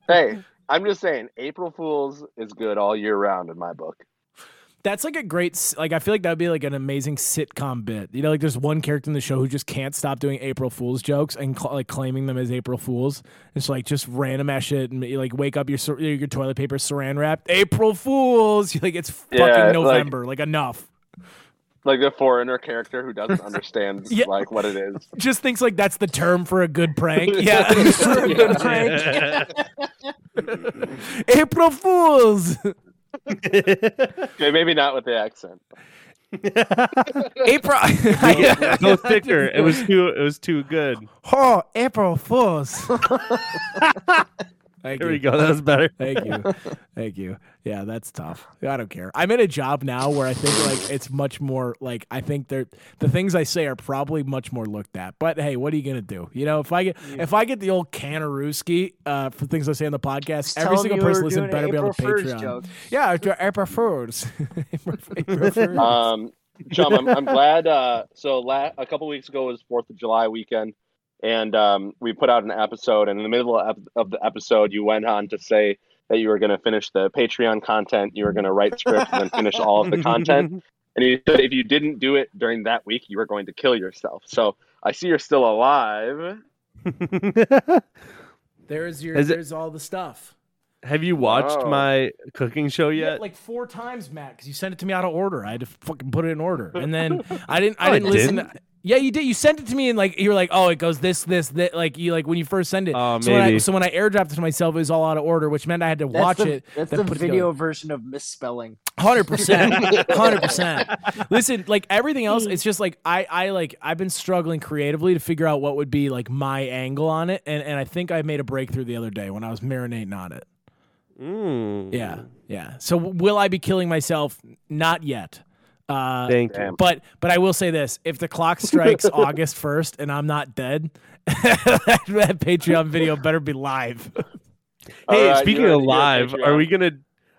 Hey, I'm just saying, April Fools is good all year round in my book. That's like a great, like I feel like that'd be like an amazing sitcom bit. You know, like there's one character in the show who just can't stop doing April Fools jokes and cl- like claiming them as April Fools. It's like just random ass shit, and you like wake up your your toilet paper saran wrapped April Fools. You're [LAUGHS] like it's fucking Yeah, like- November. Like, enough. Like the foreigner character who doesn't [LAUGHS] understand Yeah. like what it is. [LAUGHS] Just thinks like that's the term for a good prank. Yeah, For a good prank. April Fools. Okay, maybe not with the accent. April. [LAUGHS] no thicker. It was too. It was too good. oh, April Fools. [LAUGHS] Thank There you. we go. That was better. Thank you. [LAUGHS] Thank you. Yeah, that's tough. I don't care. I'm in a job now where I think like it's much more like I think they're the things I say are probably much more looked at. But hey, what are you gonna do? You know, if I get if I get the old Kanarooski uh for things I say on the podcast, every single person were listen doing better be on the Patreon. joke. Yeah, it's April Fools. [LAUGHS] April [LAUGHS] Fools. Um, Chum, I'm, I'm glad. Uh, so la- a couple weeks ago was Fourth of July weekend, and um, we put out an episode. And in the middle of, of the episode, you went on to say that you were going to finish the Patreon content, you were going to write scripts, and then finish all of the content. [LAUGHS] And you said if you didn't do it during that week, you were going to kill yourself. So I see you're still alive. [LAUGHS] There's your Is it- there's all the stuff. Have you watched Wow. my cooking show Yeah, yet? like four times, Matt, because you sent it to me out of order. I had to fucking put it in order, and then [LAUGHS] I didn't. I No, didn't listen. didn't. To, yeah, you did. You sent it to me, and like you were like, "Oh, it goes this, this, that." Like you like when you first send it. Oh, so when I, maybe. so when I airdropped it to myself, it was all out of order, which meant I had to That's watch the, it. That's the put it video together. version of misspelling. Hundred percent, [LAUGHS] hundred percent. Listen, like everything else, it's just like I, I like I've been struggling creatively to figure out what would be like my angle on it, and and I think I made a breakthrough the other day when I was marinating on it. Mm. Yeah, yeah. So w- will I be killing myself? Not yet. Uh, Thank you. but but I will say this: if the clock strikes [LAUGHS] August first and I'm not dead, [LAUGHS] that, that Patreon video better be live. Hey, All right, speaking of live, are we gonna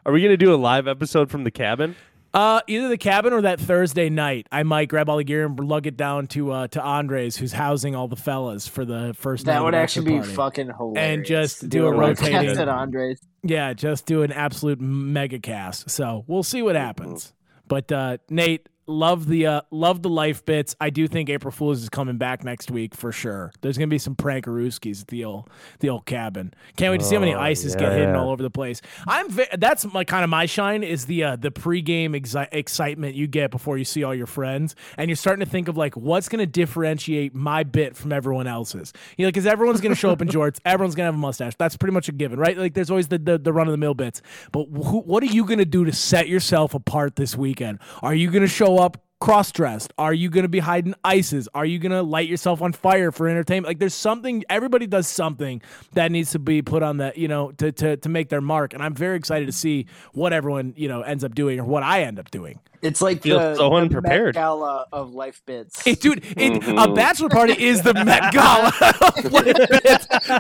are we gonna do a live episode from the cabin? Uh, either the cabin or that Thursday night, I might grab all the gear and lug it down to uh, to Andres, who's housing all the fellas for the first. night That of would the actually be party. fucking hilarious. And just to do a rotating- cast at Andres. Yeah, just do an absolute mega cast. So we'll see what happens. But uh, Nate, love the uh, love the life bits. I do think April Fools is coming back next week for sure. There's gonna be some prankarooskies at the old the old cabin. Can't wait to see how many Oh, ices get hidden all over the place. I'm ve- that's my kind of my shine is the uh, the pregame exi- excitement you get before you see all your friends, and you're starting to think of like what's gonna differentiate my bit from everyone else's. You know, because everyone's gonna show up in [LAUGHS] jorts, everyone's gonna have a mustache. That's pretty much a given, right? Like there's always the the, the run of the mill bits. But who, what are you gonna do to set yourself apart this weekend? Are you gonna show up? Cross dressed? Are you gonna be hiding ices? Are you gonna light yourself on fire for entertainment? Like there's something everybody does something that needs to be put on the you know to to to make their mark. And I'm very excited to see what everyone you know ends up doing or what I end up doing. It's like the, so the unprepared. Met Gala of life bits. Hey, dude, it, a Mhm. bachelor party is the Met Gala.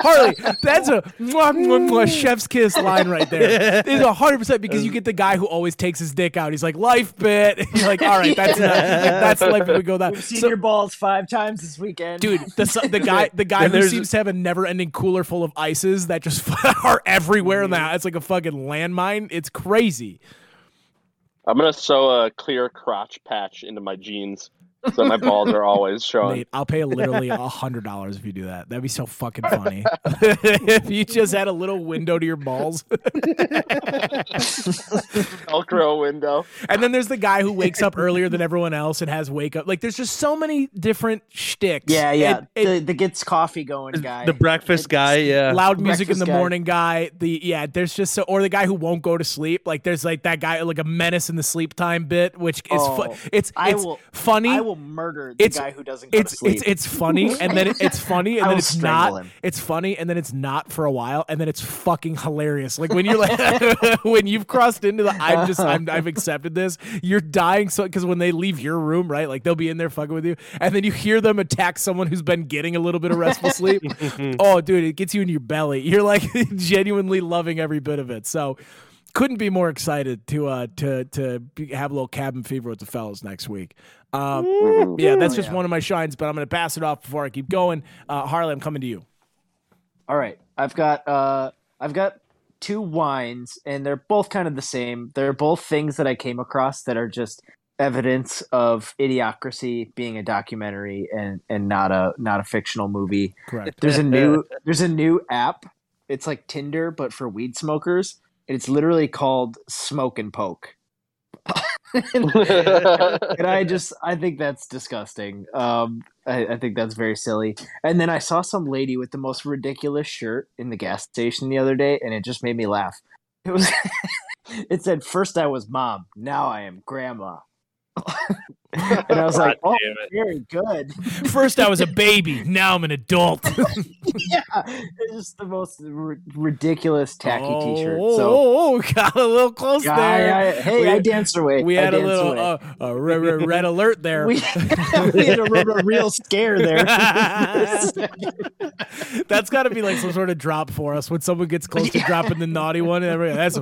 Harley, that's a mwah, mwah, mwah, chef's kiss line right there. It's a hundred percent because you get the guy who always takes his dick out. He's like life bit. [LAUGHS] You're like, all right, that's that's the life bit we go that. We've seen So- your balls five times this weekend, Dude, the the guy the guy [LAUGHS] who seems to have a never-ending cooler full of ices that just [LAUGHS] are everywhere now. It's like a fucking landmine. It's crazy. I'm gonna sew a clear crotch patch into my jeans so my balls are always [LAUGHS] showing. Nate, I'll pay literally [LAUGHS] a hundred dollars if you do that. That'd be so fucking funny. [LAUGHS] if you just had a little window to your balls. Velcro macro window. And then there's the guy who wakes up earlier than everyone else and has wake up. Like there's just so many different shticks. Yeah, yeah. And- and the, the gets coffee going guy. the breakfast guy, yeah. loud music in the guy. morning guy. The yeah, there's just so or the guy who won't go to sleep. Like there's like that guy like a menace in the sleep time bit, which is fu- Oh, it's I it's will- funny. I will murder the It's- guy who doesn't go it's to sleep. it's it's funny [LAUGHS] and then it, it's funny and then it's not him. it's funny and then it's not for a while and then it's fucking hilarious. Like when you're like [LAUGHS] when you've crossed into the i'm just I'm, i've accepted this you're dying so because when they leave your room right like they'll be in there fucking with you and then you hear them attack someone who's been getting a little bit of restful sleep. [LAUGHS] Oh dude it gets you in your belly. You're like genuinely loving every bit of it. So couldn't be more excited to uh to to be, have a little cabin fever with the fellas next week um yeah, that's just one of my shines, but I'm going to pass it off before I keep going. Uh, Harley, I'm coming to you. All right, I've got uh, I've got two wines, and they're both kind of the same. They're both things that I came across that are just evidence of idiocracy being a documentary and and not a not a fictional movie. Correct. There's a [LAUGHS] new there's a new app. It's like Tinder, but for weed smokers. And it's literally called Smoke and Poke. And, [LAUGHS] and I [LAUGHS] just I think that's disgusting. Um, I, I think that's very silly. And then I saw some lady with the most ridiculous shirt in the gas station the other day, and it just made me laugh. It was [LAUGHS] it said, First I was mom, now I am grandma. And I was like, Oh, it. very good. [LAUGHS] First, I was a baby. Now I'm an adult. [LAUGHS] yeah, it's just the most r- ridiculous tacky oh, T-shirt. oh, So, oh, oh, got a little close Yeah, there. I- hey, We- I danced away. We had a little uh, a re- re- red alert there. we, [LAUGHS] we had a, real- a real scare there. That's got to be like some sort of drop for us when someone gets close to dropping the naughty one. And everybody, that's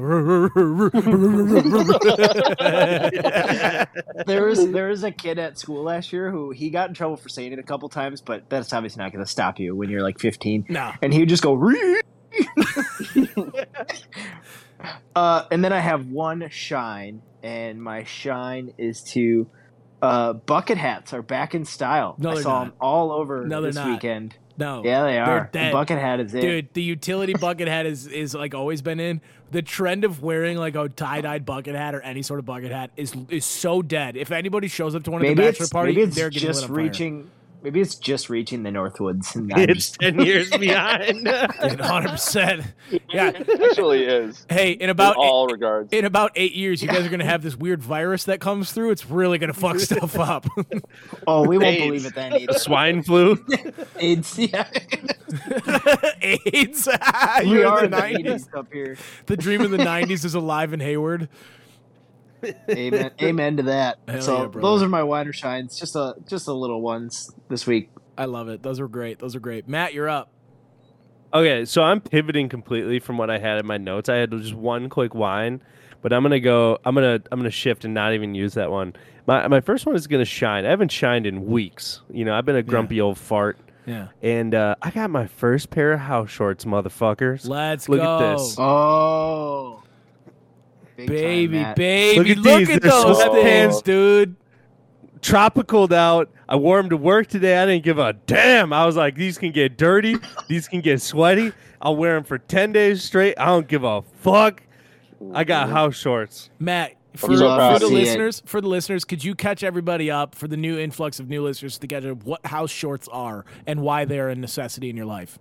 there was there was a kid at school last year who he got in trouble for saying it a couple times, but that's obviously not going to stop you when you're like 15. no. And he would just go. "Ree." [LAUGHS] uh, and then I have one shine, and my shine is to uh, bucket hats are back in style. No, I saw not. them all over No, this not. weekend. No. Yeah, they are. Bucket hat is it. Dude, the utility bucket hat is is like always been in. The trend of wearing like a tie dyed bucket hat or any sort of bucket hat is is so dead. If anybody shows up to one of maybe the bachelor it's party, maybe it's they're getting just on fire. Reaching. Maybe it's just reaching the Northwoods. And [LAUGHS] I'm It's just- 10 years behind. [LAUGHS] hundred percent. Yeah. It actually is. Hey, in In about all regards. in about eight years, you guys are gonna have this weird virus that comes through. It's really gonna fuck [LAUGHS] stuff up. oh, we won't AIDS. believe it then either. Swine flu. AIDS. Yeah. AIDS. we You're in in the the nineties. up here. The dream of the '90s is alive in Hayward. Amen. [LAUGHS] Amen to that. Hell so yeah, those are my wider shines. Just a just a little ones this week. I love it. Those are great. Those are great. Matt, you're up. Okay, so I'm pivoting completely from what I had in my notes. I had just one quick wine, but I'm gonna go. I'm gonna I'm gonna shift and not even use that one. My my first one is gonna shine. I haven't shined in weeks. You know, I've been a grumpy old fart, Yeah. and uh, I got my first pair of house shorts, motherfuckers. Let's Look go. at this. Oh, Big time, baby, Matt. baby. Look Look at at, these. They're those sweatpants. things, dude. Tropicaled out. I wore them to work today. I didn't give a damn. I was like, these can get dirty. these can get sweaty. I'll wear them for ten days straight. I don't give a fuck. I got house shorts. Matt, for, so for the to see it. listeners, for the listeners, could you catch everybody up for the new influx of new listeners to catch up what house shorts are and why they are a necessity in your life?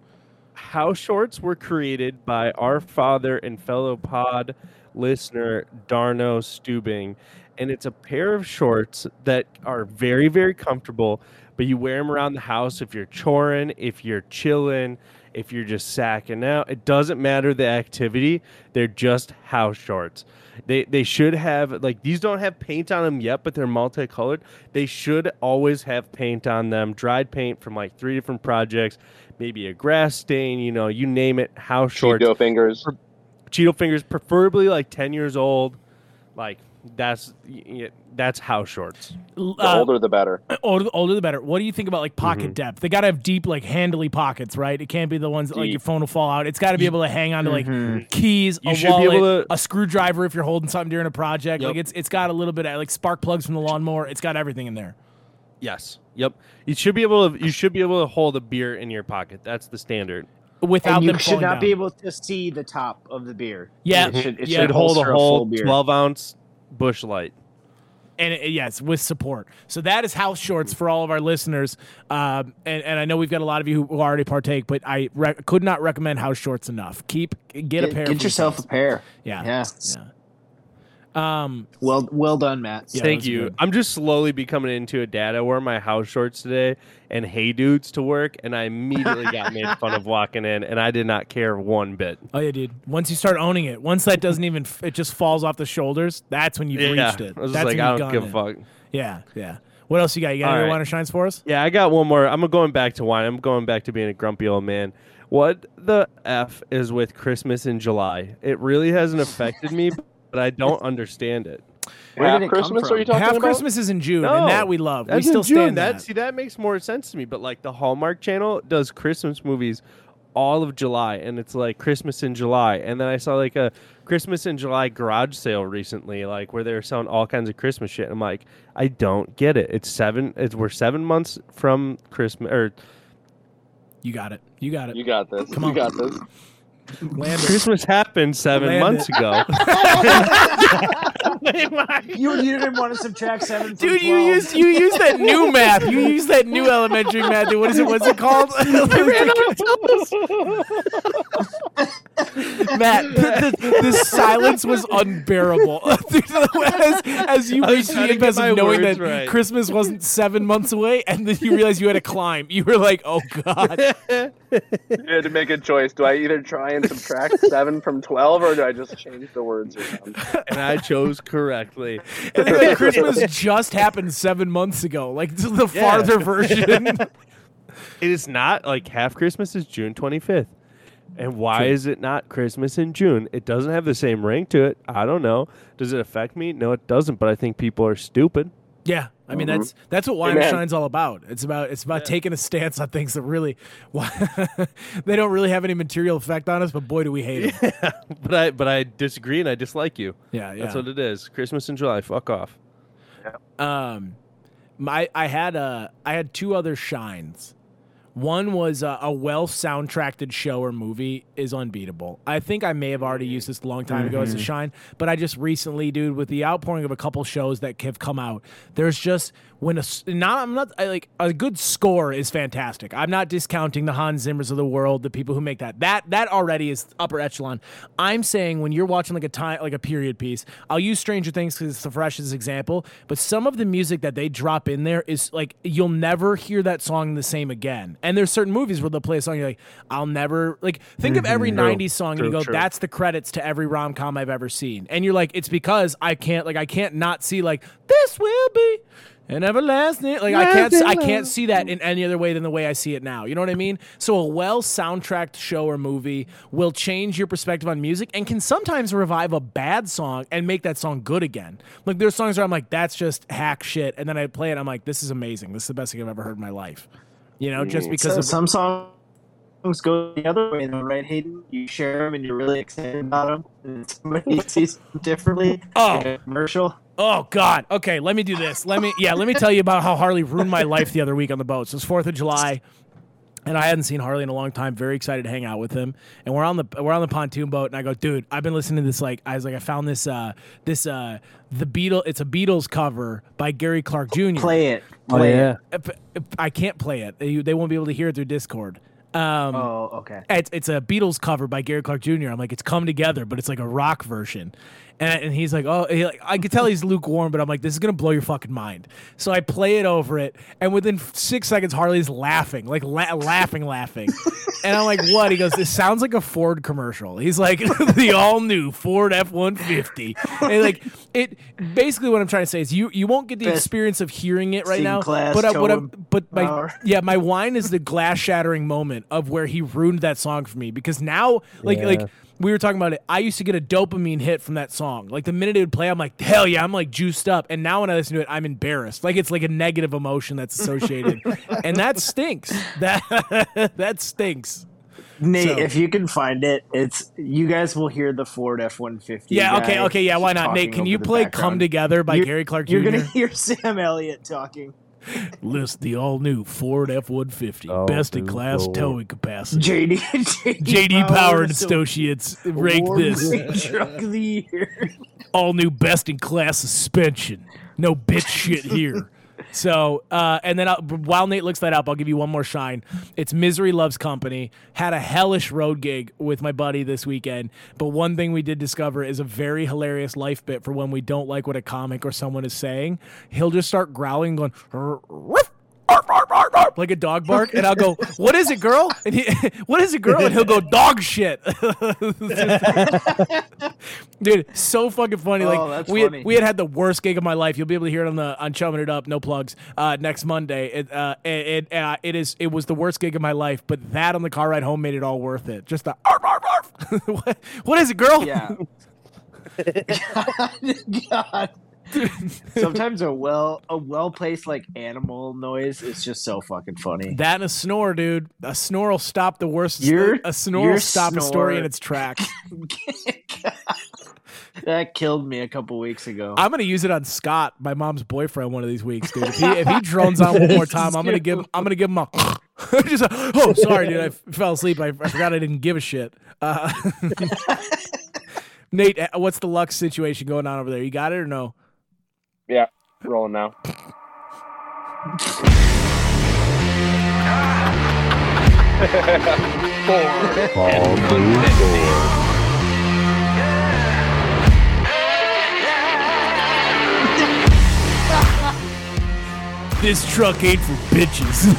house shorts were created by our father and fellow pod listener Darno Stubing, and it's a pair of shorts that are very very comfortable. But you wear them around the house if you're choring, if you're chilling, if you're just sacking out. It doesn't matter the activity; they're just house shorts. They they should have like these don't have paint on them yet, but they're multicolored. They should always have paint on them, dried paint from like three different projects, maybe a grass stain, you know, you name it. House shorts, Cheeto fingers. Cheeto fingers, preferably like ten years old. Like that's y- y- that's house shorts. The uh, older the better. older, older the better. What do you think about like pocket Mhm. depth? They got to have deep, like handily pockets, right? It can't be the ones that, like your phone will fall out. It's got to be able to hang on to like Mhm. keys, You a should be wallet, able to- a screwdriver if you're holding something during a project. Yep. Like it's it's got a little bit of like spark plugs from the lawnmower. It's got everything in there. Yes. Yep. You should be able to. You should be able to hold a beer in your pocket. That's the standard. Without and you them should falling not be able to see the top of the beer. Yeah, it should, it yeah. should Should hold a whole full beer. twelve ounce Busch Light. and it, yes, with support. So that is house shorts for all of our listeners. Um, and, and I know we've got a lot of you who already partake, but I rec- could not recommend house shorts enough. Keep get, a pair. get for yourself a pair. yeah, Yeah. yeah. Um, Well, well done, Matt. Yeah, Thank you. good. I'm just slowly becoming into a dad. I wore my house shorts today and hey dudes to work, and I immediately [LAUGHS] got made fun of walking in, and I did not care one bit. oh yeah, dude. Once you start owning it, once that doesn't even, it just falls off the shoulders. That's when you've Yeah, reached it. I was That's like, I you've don't give a fuck. Yeah, yeah. What else you got? You got All any right. wine or shines for us? Yeah, I got one more. I'm going back to wine. I'm going back to being a grumpy old man. What the f is with Christmas in July? It really hasn't affected me, [LAUGHS] but I don't understand it. Where Half did it come Christmas? from? Are you talking Half about? Christmas is in June, No, and that we love. We That's still in June. stand that. that. See, that makes more sense to me. But like the Hallmark Channel does Christmas movies all of July, and it's like Christmas in July. And then I saw like a Christmas in July garage sale recently, like where they were selling all kinds of Christmas shit. I'm like, I don't get it. It's seven. It's we're seven months from Christmas or You got it. You got it. You got this. Come on. you got this. Land. Christmas happened seven Land months [LAUGHS] [LAUGHS] [LAUGHS] it. ago. You, you didn't want to subtract seven from Dude, you 12. used you used that new math. You used that new elementary math. Dude, what is it? What's it called? [LAUGHS] Matt, the, the, the silence was unbearable. [LAUGHS] As, as you I was reached the trying to get impasse of knowing that right. Christmas wasn't seven months away, and then you realized you had to climb. You were like, "Oh God!" You had to make a choice. Do I either try and subtract seven from twelve, or do I just change the words around? and I chose [LAUGHS] correctly. And then, like, Christmas just happened seven months ago. Like this is the Yeah. farther version. [LAUGHS] It is not like half Christmas is June 25th. And why is it not Christmas in June? It doesn't have the same ring to it. I don't know. Does it affect me? No, it doesn't. But I think people are stupid. Yeah, I mean Mhm. that's that's what Wine and Shine's all about. It's about it's about taking a stance on things that really, [LAUGHS] they don't really have any material effect on us, but boy do we hate them. [LAUGHS] But I but I disagree and I dislike you. Yeah, yeah. That's what it is. Christmas in July. Fuck off. um, my I had uh I had two other shines. One was uh, a well soundtracked show or movie is unbeatable. I think I may have already used this a long time ago as a shine, but I just recently, dude, with the outpouring of a couple shows that have come out, there's just when a not I'm not I, like a good score is fantastic. I'm not discounting the Hans Zimmers of the world, the people who make that. That that already is upper echelon. I'm saying when you're watching like a time like a period piece, I'll use Stranger Things because it's the freshest example. But some of the music that they drop in there is like you'll never hear that song the same again. And there's certain movies where they'll play a song you're like, I'll never like think of every mm-hmm. '90s song and you go, true. that's the credits to every rom com I've ever seen. And you're like, it's because I can't like I can't not see like this will be an everlasting like I can't I can't see that in any other way than the way I see it now. You know what I mean? So a well soundtracked show or movie will change your perspective on music and can sometimes revive a bad song and make that song good again. Like there's songs where I'm like, that's just hack shit, and then I play it, I'm like, this is amazing. This is the best thing I've ever heard in my life. You know, just mm, because So of some songs go the other way, though, right, Hayden? You share them and you're really excited about them, and somebody [LAUGHS] sees them differently. Oh. like commercial. Oh God. Okay, let me do this. Let me yeah, let me tell you about how Harley ruined my life the other week on the boat. So it's Fourth of July. And I hadn't seen Harley in a long time. Very excited to hang out with him. And we're on the we're on the pontoon boat, and I go, dude, I've been listening to this. Like, I was like, I found this uh this uh the Beatle. It's a Beatles cover by Gary Clark Jr. Play it. Play it. If- if I can't play it. They, they won't be able to hear it through Discord. Um, Oh, okay. it's, it's a Beatles cover by Gary Clark Jr. I'm like, it's come together, but it's like a rock version. And, and he's like, oh, he, like, I could tell he's lukewarm, but I'm like, this is gonna blow your fucking mind. So I play it over it, and within six seconds, Harley's laughing, like la- laughing, laughing. [LAUGHS] and I'm like, what? He goes, this sounds like a Ford commercial. He's like, [LAUGHS] the all new Ford F one fifty. And like it, basically, what I'm trying to say is, you you won't get the Best experience of hearing it right now. C-class But I, what I'm, but my power. yeah, my wine is the glass shattering moment of where he ruined that song for me because now, like, Yeah. like we were talking about it, I used to get a dopamine hit from that song. Like the minute it would play, I'm like, hell yeah, I'm like juiced up. And now when I listen to it, I'm embarrassed. Like it's like a negative emotion that's associated, [LAUGHS] and that stinks. That [LAUGHS] that stinks. Nate, So- if you can find it, it's you guys will hear the Ford F one fifty. Yeah, okay, okay, yeah. Why not, Nate? Can you play "Come Together" by You're- Gary Clark Jr.? You're gonna hear [LAUGHS] Sam Elliott talking. List the all new Ford F one fifty, Oh, best in class lord. towing capacity. JD JD, JD Power and Still Associates ranked this truck of the year. all new best in class suspension. No bitch shit here. [LAUGHS] So, uh, and then I'll, while Nate looks that up, I'll give you one more shine. It's Misery Loves Company. Had a hellish road gig with my buddy this weekend. But one thing we did discover is a very hilarious life bit for when we don't like what a comic or someone is saying. He'll just start growling, going, "Rrr, rrr, arf, arf, arf, arf," like a dog bark. And I'll go, What is it, girl? And he, [LAUGHS] What is it, girl? And he'll go, Dog shit. [LAUGHS] Dude, so fucking funny. Oh, like that's we had, funny. we had had the worst gig of my life. You'll be able to hear it on the on chumming it up, no plugs. Uh, next Monday. It uh, it it, uh, it is it was the worst gig of my life, but that on the car ride home made it all worth it. Just the arf arf arf. [LAUGHS] what, what is it, girl? Yeah. God. [LAUGHS] Sometimes a well a well placed like animal noise is just so fucking funny. That and a snore, dude. A snore will stop the worst. Your- a snore will stop a story snore- in its tracks. [LAUGHS] that killed me a couple weeks ago. I'm gonna use it on Scott, my mom's boyfriend, one of these weeks, dude. If he, if he drones on one more [LAUGHS] time, I'm gonna give I'm gonna give him a. just a oh, sorry, dude. I fell asleep. I, I forgot I didn't give a shit. Uh, Nate, uh, what's the luck situation going on over there? You got it or no? Yeah, rolling now. Four. [LAUGHS] This truck ain't for bitches.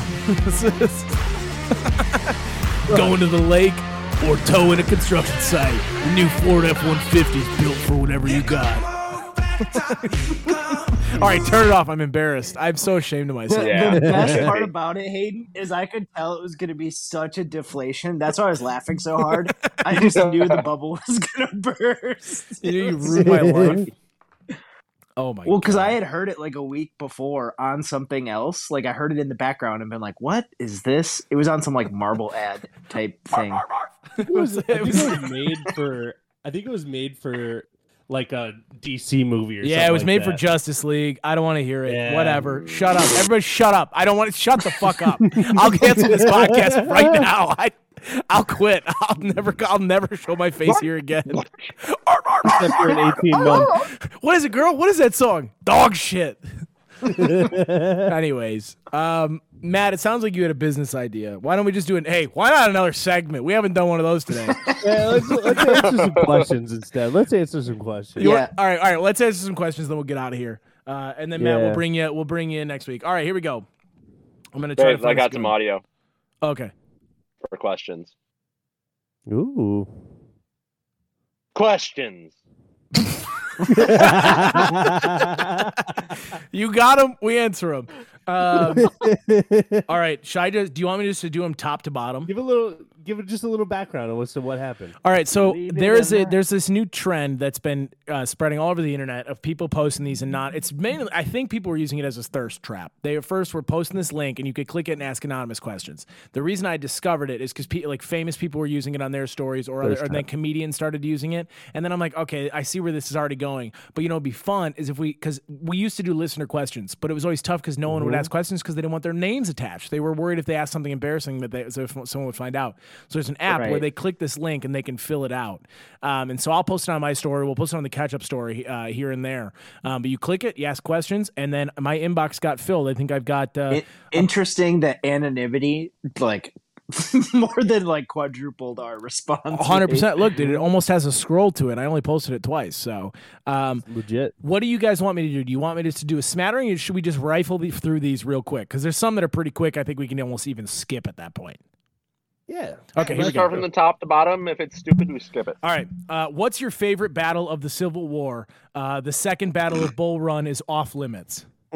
[LAUGHS] Going to the lake or towing a construction site. The new Ford F-150 is built for whatever you got. All right, turn it off. I'm embarrassed. I'm so ashamed of myself. The, Yeah. the best [LAUGHS] part about it, Hayden, is I could tell it was going to be such a deflation. That's why I was laughing so hard. I just [LAUGHS] knew the bubble was going [LAUGHS] to burst. You, you ruined my life. Oh my god. Well, because I had heard it like a week before on something else. Like I heard it in the background and been like, "What is this?" It was on some like Marvel ad type thing. it was, it was- it was made for. I think it was made for like a DC movie or yeah, it was something made like for. Justice League. I don't want to hear it. Yeah. Whatever. Shut up. Everybody shut up. I don't want to shut the fuck up. [LAUGHS] I'll cancel this podcast right now. I I'll quit. [LAUGHS] I'll never I'll never show my face here again. Except an 18 month. What is it, girl? What is that song? Dog shit. [LAUGHS] Anyways, um, Matt, it sounds like you had a business idea. Why don't we just do it? Hey, why not another segment? We haven't done one of those today. [LAUGHS] Yeah, let's, let's answer some questions instead. Let's answer some questions. You Yeah. want- all right, all right. Let's answer some questions, then we'll get out of here. Uh, and then Matt, we'll bring you. We'll bring you in next week. All right, here we go. I'm gonna try Wait, to. I find got this some good- audio Okay. for questions. Ooh. Questions. [LAUGHS] You got them. We answer them. Um, [LAUGHS] all right. Should I just? Do you want me just to do them top to bottom? give a little, give it just a little background on what's what happened. All right, so Leave there is a there's this new trend that's been uh, spreading all over the internet of people posting these and not. It's mainly I think people were using it as a thirst trap. They at first were posting this link and you could click it and ask anonymous questions. The reason I discovered it is because pe- like famous people were using it on their stories, or other, or then comedians started using it, and then I'm like, okay, I see where this is already going. But you know, it'd be fun is if we because we used to do listener questions, but it was always tough because no one would ask questions because they didn't want their names attached. They were worried if they asked something embarrassing that they, so if someone would find out. So there's an app where they click this link and they can fill it out. Um, and so I'll post it on my story. We'll post it on the catch up story uh, here and there. Um, but you click it, you ask questions, and then my inbox got filled. I think I've got. Uh, It, interesting that anonymity like [LAUGHS] more than like quadrupled our response. Hundred percent. Look, dude, it almost has a scroll to it. I only posted it twice. So, um, Legit. what do you guys want me to do? Do you want me just to do a smattering, or should we just rifle the, through these real quick? Because there's some that are pretty quick. I think we can almost even skip at that point. Yeah. Okay, here we Let's go. start from the top to bottom. If it's stupid, we skip it. All right. Uh, what's your favorite battle of the Civil War? Uh, the second battle of Bull Run is off limits. [LAUGHS]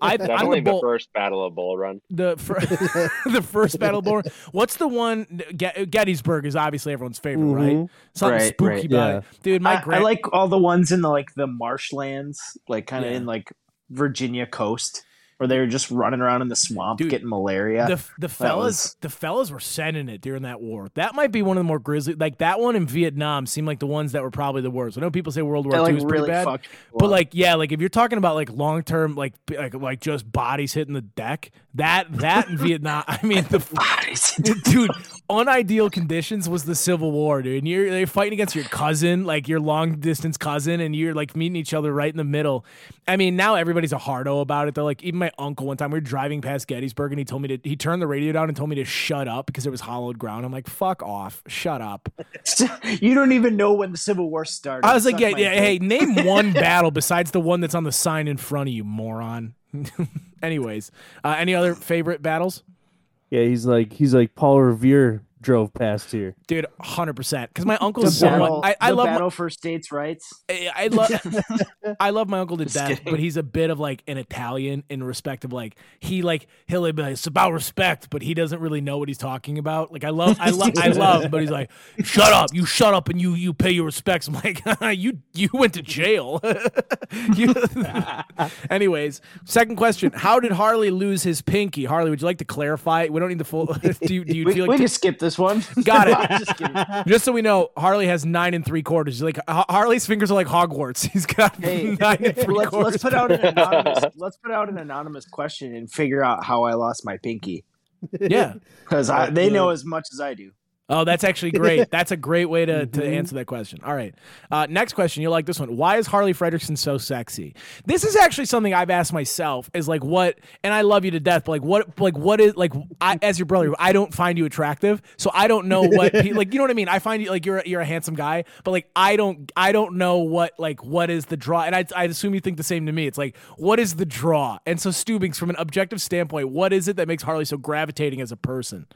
I, I'm Definitely the the first Battle of Bull Run. the fir- [LAUGHS] the first battle of Bull Run. What's the one? Ge- Gettysburg is obviously everyone's favorite, right? Mhm. Something Right, spooky right. about Yeah. it, dude. My I, I like all the ones in the like the marshlands, like kind of Yeah. in like Virginia coast. Or they were just running around in the swamp Dude, getting malaria. the the fellas was- the fellas were sending it during that war. That might be one of the more grisly. Like that one in Vietnam seemed like the ones that were probably the worst. I know people say World War II like was pretty really bad, but like yeah, like if you're talking about like long term, like like like just bodies hitting the deck, that that in Vietnam. I mean the [LAUGHS] dude unideal conditions was the Civil War, dude. And you're they're fighting against your cousin, like your long distance cousin, and you're like meeting each other right in the middle. I mean, now everybody's a hardo about it. They're like, even my uncle one time we were driving past Gettysburg and he told me to he turned the radio down and told me to shut up because it was hollowed ground. I'm like, fuck off, shut up. [LAUGHS] you don't even know when the Civil War started. I was like, yeah, yeah, hey, name one [LAUGHS] battle besides the one that's on the sign in front of you, moron. [LAUGHS] Anyways, uh, any other favorite battles? Yeah, he's like he's like Paul Revere drove past here. Dude, hundred percent. Because my The uncle's battle, somewhat. I, I the love. my- battle for states' rights. I, I love [LAUGHS] I love my uncle to death, kidding. but he's a bit of like an Italian in respect of like he like he'll be like it's about respect, but he doesn't really know what he's talking about. Like I love I love I [LAUGHS] love, but he's like, shut up, you shut up and you you pay your respects. [LAUGHS] I'm like, you you went to jail. You- Anyways, second question: How did Harley lose his pinky? Harley, would you like to clarify? We don't need the full. do you, do you We, feel we like can skip this one. [LAUGHS] Got it. [LAUGHS] Just just so we know, Harley has nine and three quarters. Like Harley's fingers are like Hogwarts. [LAUGHS] He's got Hey, nine and 3 let's, quarters. let's put out an anonymous. let's put out an anonymous question and figure out how I lost my pinky yeah. because they know as much as I do. Oh, that's actually great. [LAUGHS] That's a great way to, to Mm-hmm. answer that question. All right. Uh, next question. You'll like this one. Why is Harley Frederickson so sexy? This is actually something I've asked myself. Is like what? And I love you to death. But like what? Like what is like? I, as your brother, I don't find you attractive, so I don't know what. pe- [LAUGHS] like you know what I mean? I find you like you're a- you're a handsome guy, but like I don't I don't know what like what is the draw. And I I assume you think the same to me. It's like what is the draw? And so Stubings, from an objective standpoint, what is it that makes Harley so gravitating as a person?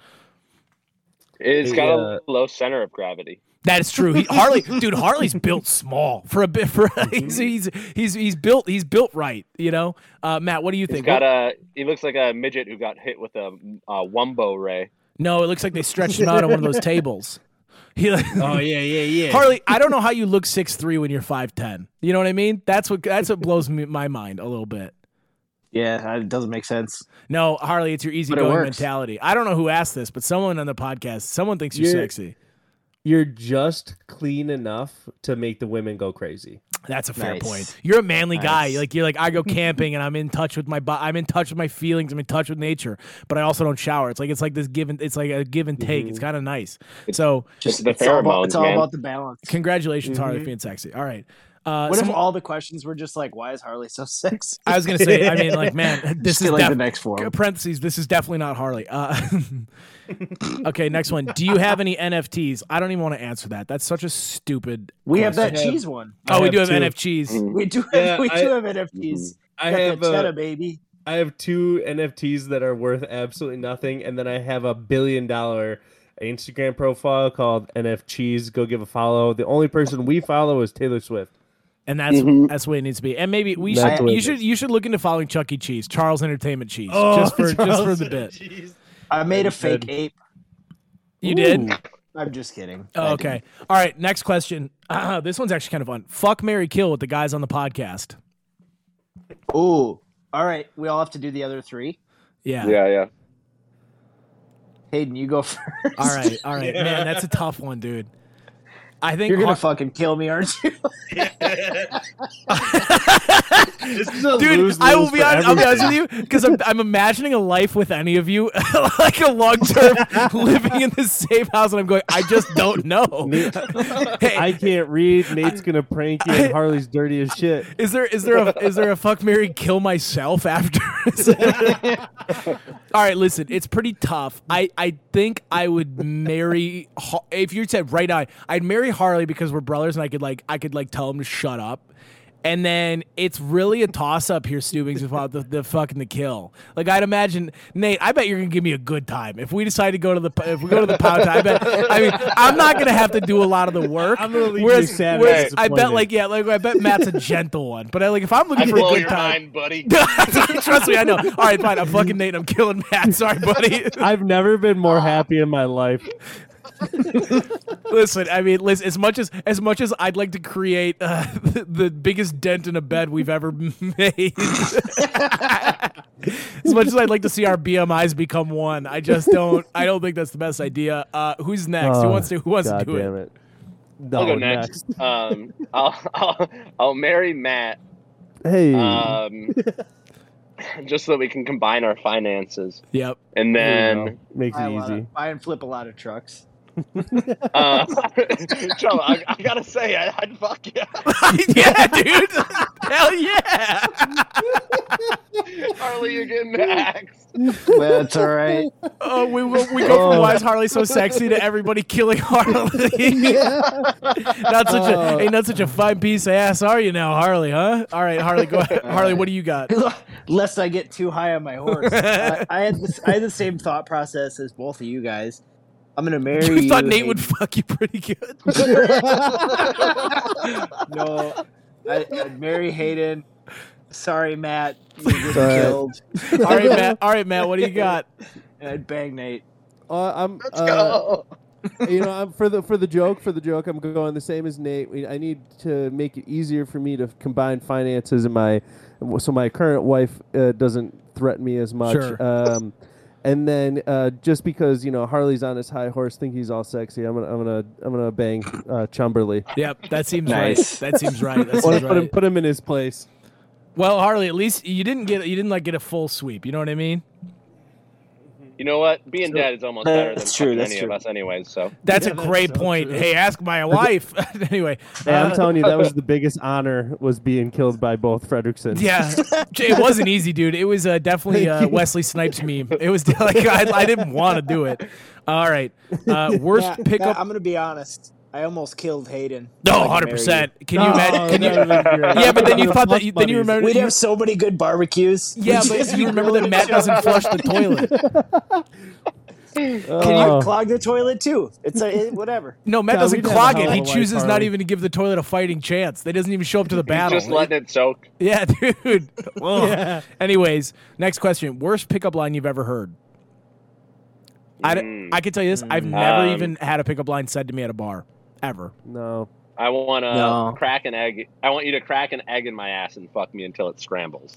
It's Hey, got uh, a low center of gravity. That is true. He, [LAUGHS] Harley, dude, Harley's built small for a bit. For [LAUGHS] he's, he's he's he's built he's built right. You know, uh, Matt, what do you He's think? got What- a. He looks like a midget who got hit with a, a wumbo ray. no, it looks like they stretched him out on one of those [LAUGHS] tables. He, Oh yeah, yeah, yeah. Harley, I don't know how you look six three when you're five ten. You know what I mean? That's what that's what blows me, my mind a little bit. Yeah, it doesn't make sense. No, Harley, it's your But it easygoing mentality. I don't know who asked this, but someone on the podcast, someone thinks you're You're- sexy. You're just clean enough to make the women go crazy. That's a fair Nice. point. You're a manly guy. Like you're like I go camping and I'm in touch with my I'm in touch with my feelings. I'm in touch with nature, but I also don't shower. It's like it's like this given. it's like a give and take. It's mm-hmm. kind of nice. So Just the It's all about, it's all man. about the balance. congratulations, Harley, for mm-hmm. being sexy. All right. Uh, What if some- all the questions were just like, "Why is Harley so sexy?" I was gonna say. I mean, like, man, [LAUGHS] this is get, like def- the next form. parentheses. This is definitely not Harley. Uh, [LAUGHS] [LAUGHS] okay, next one. Do you have any NFTs? I don't even want to answer that. That's such a stupid. We have that have- cheese one. Oh, I we do have have two. NFTs. We do. Have, Yeah, we I- do have NFTs. I have the cheddar, uh, baby. I have two NFTs that are worth absolutely nothing, and then I have a billion dollar Instagram profile called NF Cheese. Go give a follow. The only person we follow is Taylor Swift. And that's Mhm. that's the way it needs to be. And maybe we That's should you should you should look into following Chuck E. Cheese, Charles Entertainment Cheese, Oh, just for just for the bit. I made a Good. fake ape. You did. I'm just kidding. Oh, okay. All right. Next question. Uh, [CLEARS THROAT] this one's actually kind of fun. Fuck Mary Kill with the guys on the podcast. didn't. Ooh. All right. We all have to do the other three. Yeah. Yeah, yeah. Hayden, you go [LAUGHS] first. All right. All right. Man, that's a tough one, dude. I think You're gonna Har- fucking kill me, aren't you? [LAUGHS] This is a Dude, lose-lose I will be for honest, I'll be honest with you because I'm, I'm imagining a life with any of you, [LAUGHS] like a long term [LAUGHS] living in the same house, and I'm going, I just don't know. hey, I can't read. Nate's gonna prank you, and Harley's dirty as shit. is there is there a is there a fuck Mary kill myself after? All right, listen, it's pretty tough. I I think I would marry if you said right now, I'd marry Harley because we're brothers, and I could like I could like tell him to shut up. And then it's really a toss up here, Stubings, about the, the fucking the kill. Like I'd imagine, Nate. I bet you're gonna give me a good time if we decide to go to the if we go to the pound. I bet. I mean, I'm not gonna have to do a lot of the work. I'm gonna leave you whereas, sad and whereas I bet like yeah, like I bet Matt's a gentle one. But I, like if I'm looking I for a good your time, mind, buddy. [LAUGHS] Trust me, I know. All right, fine. I'm fucking Nate. I'm killing Matt. Sorry, buddy. I've never been more [LAUGHS] happy in my life. Listen, I mean, listen. As much as as much as I'd like to create uh, the, [LAUGHS] the biggest dent in a bed we've ever [LAUGHS] made, [LAUGHS] as much as I'd like to see our BMI's become one, I just don't. I don't think that's the best idea. Uh, who's next? who Oh, wants to? Who wants God to do damn it? it. No, I'll go next. um, I'll, I'll I'll marry Matt. Hey. Um, just so that we can combine our finances, Yep. and then makes it easy. of, buy and flip a lot of trucks. Uh, [LAUGHS] [LAUGHS] Joe, I, I gotta say, I, I'd fuck you. [LAUGHS] yeah, dude. Hell yeah. Harley, you're getting axed. That's all right. Oh, we we we go from why is Harley so sexy to everybody killing Harley. not such a Oh. hey, not such a fine piece of ass, are you now, Harley? Huh? All right, Harley, go ahead. Harley, what do you got? Lest I get too high on my horse. I, I had this, I had the same thought process as both of you guys. I'm gonna [LAUGHS] marry You you. thought Nate would fuck you pretty good. [LAUGHS] no, I, I'd marry Hayden. Sorry, Matt. You [LAUGHS] get Sorry. killed. All right, Matt. All right, Matt. What do you got? And I'd bang Nate. Uh, I'm. Let's uh, go. you know, I'm for the for the joke for the joke. I'm going the same as Nate. I need to make it easier for me to combine finances and my so my current wife uh, doesn't threaten me as much. Sure. Um, and then uh, just because you know Harley's on his high horse, think he's all sexy, I'm gonna I'm gonna I'm gonna bang uh, Chumberly. Yep, that seems Nice. right. That seems right. That [LAUGHS] Want seems to put him put him in his place. Well, Harley, at least you didn't get you didn't like get a full sweep. You know what I mean? You know what? Being dead is almost better than That's true, that's any true. of us, anyways. So That's Yeah, a that's great so point. true. Hey, ask my [LAUGHS] wife. [LAUGHS] anyway, Hey, I'm uh, telling you, that was [LAUGHS] the biggest honor was being killed by both Fredericksons. Yeah, it wasn't easy, dude. It was uh, definitely uh. Wesley Snipes meme. It was like I, I didn't want to do it. All right, uh, worst Matt, pickup. Matt, I'm gonna be honest. I almost killed Hayden. No, so I can hundred marry percent. Can Oh, you imagine? Can you? that would've been great. Yeah, but then you thought that you, then you remember. We'd You, have so many good barbecues. yeah, We'd but you remember that Matt [LAUGHS] doesn't flush the toilet. Can Oh. you clog the toilet too? It's a it, whatever. [LAUGHS] No, Matt God, doesn't we'd have a clog it. He a life, chooses not even to give the toilet a fighting chance. They doesn't even show up to the he's battle. just letting it soak. yeah, [LAUGHS] dude. Ugh. Yeah. Anyways, next question. Worst pickup line you've ever heard? I, d- Mm. I can tell you this. I've never Um, even had a pickup line said to me at a bar, ever. No. I want to No. crack an egg. I want you to crack an egg in my ass and fuck me until it scrambles.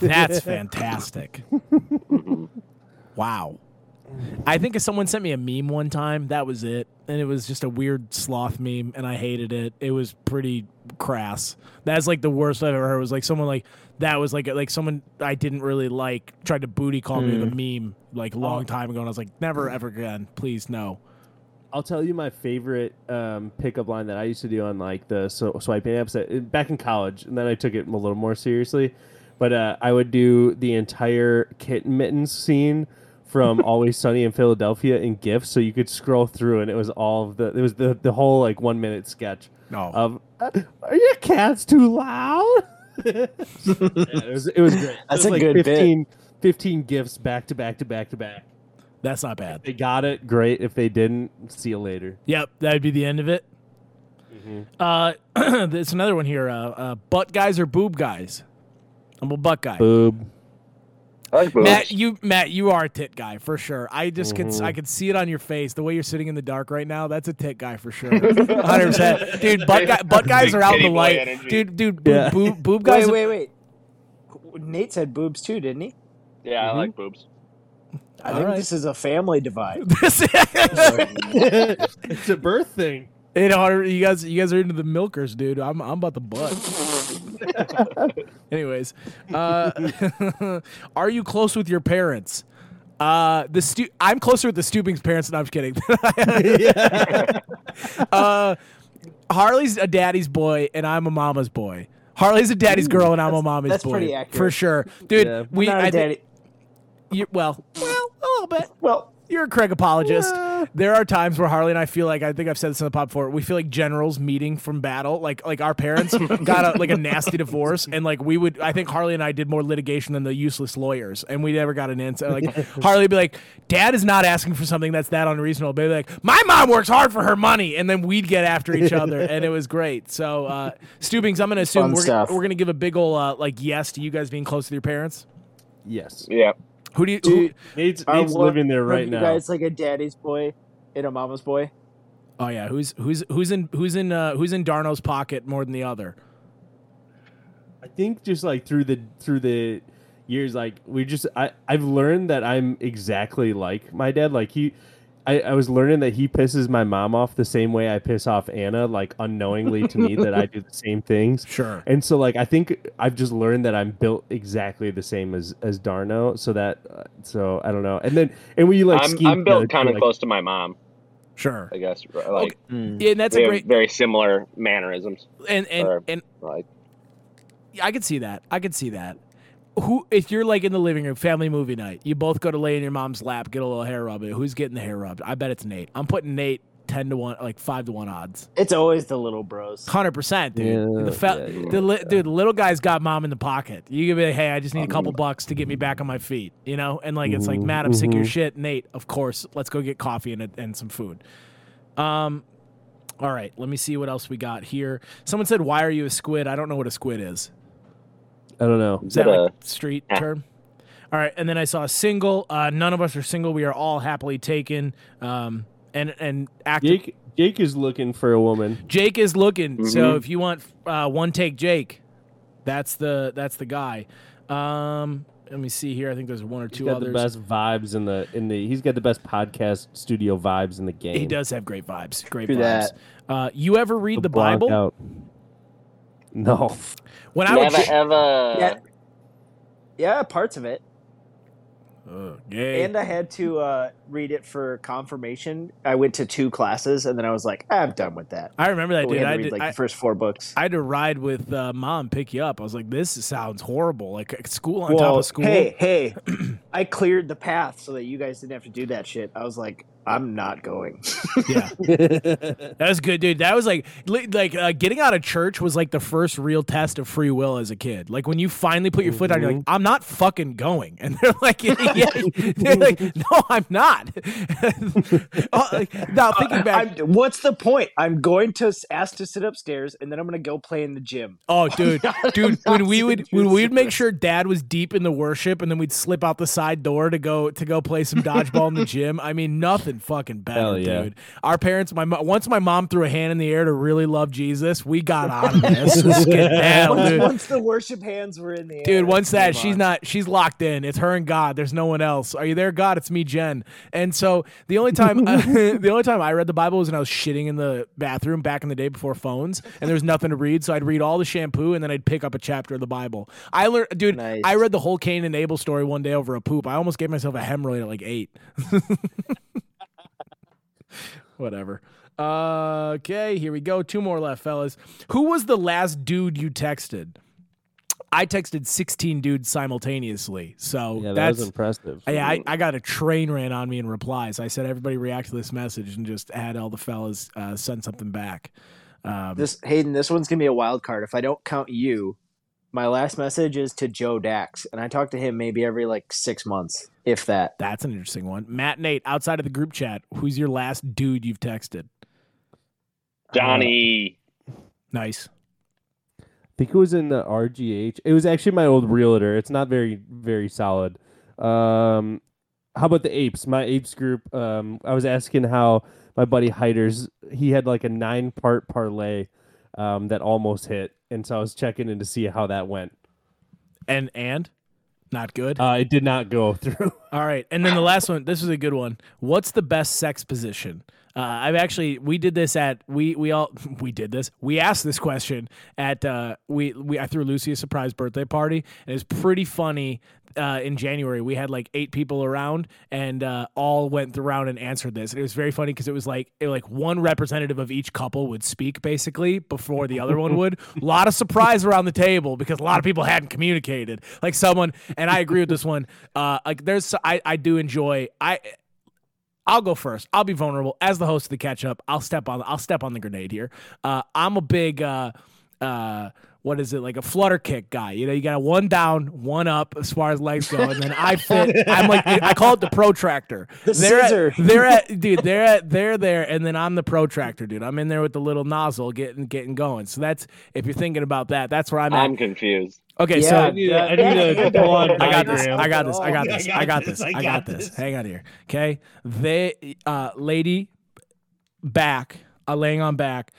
That's [LAUGHS] fantastic. Mm-hmm. wow. I think if someone sent me a meme one time, that was it. And it was just a weird sloth meme, and I hated it. It was pretty crass. That's like the worst I've ever heard. It was like someone like that was like like someone I didn't really like tried to booty call me with a hmm. meme like a long oh. time ago, and I was like, never ever again, please no. I'll tell you my favorite um, pickup line that I used to do on like the so, swiping apps that, back in college, and then I took it a little more seriously. But uh, I would do the entire kitten mittens scene from [LAUGHS] Always Sunny in Philadelphia in GIFs, so you could scroll through, and it was all of the it was the the whole like one minute sketch No. of uh, Are your cats too loud? [LAUGHS] Yeah, it was it was great. It That's was a like good bit. 15, 15 GIFs back to back to back to back. That's not bad. They got it, great. If they didn't, see you later. Yep, that'd be the end of it. Uh, [CLEARS THROAT] there's another one here. Uh, uh, butt guys or boob guys? I'm a butt guy. Boob. I like boobs. Matt, you Matt, you are a tit guy for sure. I just could I could see it on your face. The way you're sitting in the dark right now, that's a tit guy for sure. [LAUGHS] 100, percent dude. Butt guy, butt guys are out in the light, energy. dude. Dude, boob, Yeah. boob, boob guys. Wait, wait, wait. Nate said boobs too, didn't he? yeah, I like boobs. I All think right. this is a family divide. [LAUGHS] it's a birth thing. You know, you guys, you guys are into the milkers, dude. I'm, I'm about the butt. Anyways, uh, [LAUGHS] are you close with your parents? Uh, the stu- I'm closer with the Stubing's parents. No, I'm just kidding. [LAUGHS] uh, Harley's a daddy's boy, and I'm a mama's boy. Harley's a daddy's girl, and I'm a That's- mommy's that's boy. pretty for sure, dude. Yeah. We, Not a I thi- daddy. you, well, well, a little bit. Well, You're a Craig apologist. There are times where Harley and I feel like I think I've said this in the pop before. We feel like generals meeting from battle. Like like our parents [LAUGHS] got a, like a nasty divorce, and like we would. I think Harley and I did more litigation than the useless lawyers, and we never got an answer. Like [LAUGHS] Harley would be like, "Dad is not asking for something that's that unreasonable." Baby, like, "My mom works hard for her money," and then we'd get after each other, [LAUGHS] and it was great. So uh, Stubings, I'm gonna assume Fun we're, stuff. we're gonna give a big ol' uh, like yes to you guys being close with your parents. Yes. Yeah. Who do you? Who, Nate's, are Nate's one- living there right of you now. guys like a daddy's boy, in a mama's boy? Oh yeah, who's who's who's in who's in uh, who's in Darno's pocket more than the other? I think just like through the through the years, like we just I I've learned that I'm exactly like my dad. Like he, I, I was learning that he pisses my mom off the same way I piss off Anna, like unknowingly to me that I do the same things. Sure. And so like I think I've just learned that I'm built exactly the same as as Darno. So that uh, so I don't know. And then and we like I'm, I'm built kind of like, close to my mom, Sure. I guess. Like Yeah, and that's a great very similar mannerisms. and and or, and like I could see that. I could see that. Who, if you're like in the living room, family movie night, you both go to lay in your mom's lap, get a little hair rub. Who's getting the hair rubbed? I bet it's Nate. I'm putting Nate ten to one, like five to one odds. It's always the little bros. Hundred percent, dude. Yeah, the, fe- yeah, yeah. the li- dude, the little guy's got mom in the pocket. You give me, hey, I just need a couple bucks to get me back on my feet, you know. And like, it's like, Mhm, Matt, I'm sick of your mhm. shit. Nate, of course, let's go get coffee and a, and some food. Um, all right, let me see what else we got here. Someone said, "Why are you a squid?" I don't know what a squid is. I don't know. Is that But, uh, like street yeah. term? All right, and then I saw a single. Uh, none of us are single. We are all happily taken. Um, and and active. Jake Jake is looking for a woman. Jake is looking. So Mhm. if you want uh, one take Jake, that's the that's the guy. Um, let me see here. I think there's one or He's two got others. the best vibes in the in the. He's got the best podcast studio vibes in the game. He does have great vibes. Great True vibes. that. Uh, you ever read the, Blanc Bible? out. [LAUGHS] No. When I was never ever. Yeah. Yeah, parts of it. uh, gay. And I had to uh, read it for confirmation. I went to two classes, and then I was like, I'm done with that. I remember that But dude. had to I read did. like I, the first four books. I had to ride with uh, mom pick you up. I was like, this sounds horrible. Like school on top of school. Hey, hey, [CLEARS THROAT] I cleared the path so that you guys didn't have to do that shit. I was like, I'm not going. Yeah, [LAUGHS] [LAUGHS] that was good, dude. That was like, like uh, getting out of church was like the first real test of free will as a kid. Like when you finally put your foot down, you're like, I'm not fucking going, and they're like, [LAUGHS] yeah, they're like, no, I'm not. oh, like, now thinking back, I'm, what's the point? I'm going to ask to sit upstairs, and then I'm going to go play in the gym. Oh, dude, dude, when we would when we'd make sure Dad was deep in the worship, and then we'd slip out the side door to go to go play some dodgeball in the [LAUGHS] gym. I mean, nothing fucking better, yeah. dude. Our parents, my once my mom threw a hand in the air to really love Jesus, we got out of this. Let's get down, once, dude. once the worship hands were in the air, Dude, once that move she's on. not, she's locked in. It's her and God. There's no one else. Are you there, God? It's me, Jen. And so the only time, [LAUGHS] the only time I read the Bible was when I was shitting in the bathroom back in the day before phones, and there was nothing to read. So I'd read all the shampoo, and then I'd pick up a chapter of the Bible. I learned, dude. Nice. I read the whole Cain and Abel story one day over a poop. I almost gave myself a hemorrhoid at like eight. [LAUGHS] Whatever. Uh, okay, here we go. Two more left, fellas. Who was the last dude you texted? I texted 16 dudes simultaneously. So Yeah, that that's was impressive. yeah, I, I got a train ran on me in replies. I said everybody react to this message and just had all the fellas uh, send something back. Um, This Hayden, this one's gonna be a wild card. If I don't count you, my last message is to Joe Dax, and I talk to him maybe every like six months, if that. that's an interesting one. Matt, Nate, outside of the group chat, who's your last dude you've texted? Johnny. Nice. I think it was in the RGH. It was actually my old realtor. It's not very very solid. Um, how about the apes? My apes group. Um, I was asking how my buddy Hiders. He had like a nine part parlay um, that almost hit, and so I was checking in to see how that went. And and not good. Uh, it did not go [LAUGHS] through. All right, and then the last one. This is a good one. What's the best sex position? Uh, I've actually we did this at we we all [LAUGHS] we did this. We asked this question at uh, we we I threw Lucy a surprise birthday party, and it's pretty funny. Uh, in January, we had like eight people around, and uh, all went around and answered this. And it was very funny because it was like it, like one representative of each couple would speak basically before the other one [LAUGHS] would. A lot of surprise around the table because a lot of people hadn't communicated. Like someone, and I agree with this one. Uh, like there's I I do enjoy I. I'll go first. I'll be vulnerable as the host of the catch up. I'll step on. I'll step on the grenade here. Uh, I'm a big. Uh, uh, what is it like a flutter kick guy? You know, you got a one down, one up as far as legs go, and then I fit. I'm like I call it the protractor. The they're scissor. At, they're at dude. They're at they're there, and then I'm the protractor, dude. I'm in there with the little nozzle, getting getting going. So that's if you're thinking about that, that's where I'm at. I'm confused. Okay, Yeah, so I need a- I need a [LAUGHS] full-on I got this. I got [LAUGHS] this. I got this. I got this. this. I I got got this. this. Hang on here. Okay. They uh lady back, uh, laying on back,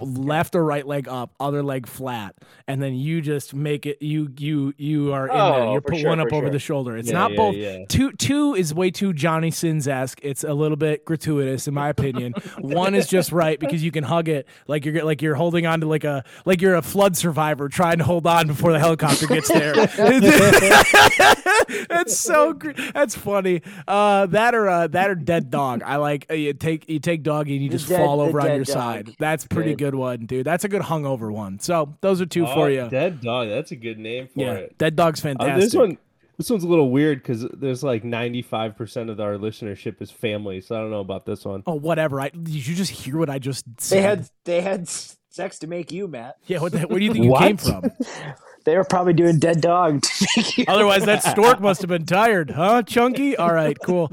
left or right leg up, other leg flat, and then you just make it. You you you are in there. Oh, You're for put sure, one up over sure. the shoulder. It's Yeah, not yeah, both. yeah. Two two is way too Johnny Sins esque. It's a little bit gratuitous in my opinion. one is just right because you can hug it like you're like you're holding on to like a like you're a flood survivor trying to hold on before the helicopter gets there. [LAUGHS] that's so that's funny. Uh, that or uh, that or dead dog. I like uh, you take you take doggy and you just dead- fall over on your dog. side. That's a pretty Good. good one, dude. That's a good hungover one. So those are two Oh, for you. Dead dog. That's a good name for Yeah, it. dead dog's Uh, fantastic. this one, this one's a little weird because there's like 95 percent of our listenership is family, so I don't know about this one. Oh, whatever. I did you just hear what I just said? They had they had s- sex to make you, Matt. yeah. What the, where do you think you came from? [LAUGHS] They were probably doing dead dog to make you. Otherwise, that [LAUGHS] stork must have been tired, huh, Chunky? All right, cool.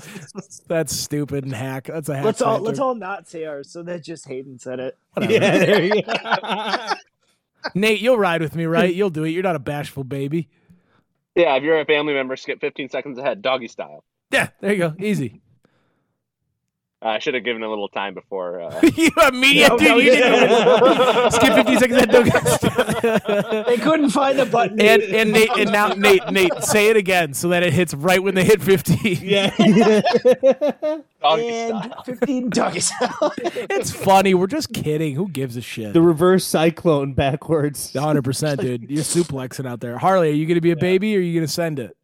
That's stupid and hack. That's a hack. Let's all factor. let's all not say ours, so that just Hayden said it. Whatever. [LAUGHS] there you go. Nate, you'll ride with me, right? You'll do it. You're not a bashful baby. Yeah, if you're a family member, skip 15 seconds ahead, doggy style. Yeah, there you go. Easy. Uh, I should have given a little time before. Uh, [LAUGHS] you immediate, No, dude. no, you yeah. [LAUGHS] skip 15 seconds. That don't [LAUGHS] They couldn't find the button. and and Nate and now Nate Nate say it again so that it hits right when they hit 15. yeah. doggy and style. 15 doggies. It's funny. We're just kidding. Who gives a shit? the reverse cyclone backwards. 100%, dude. You're suplexing out there. Harley, are you going to be a baby or are you going to send it?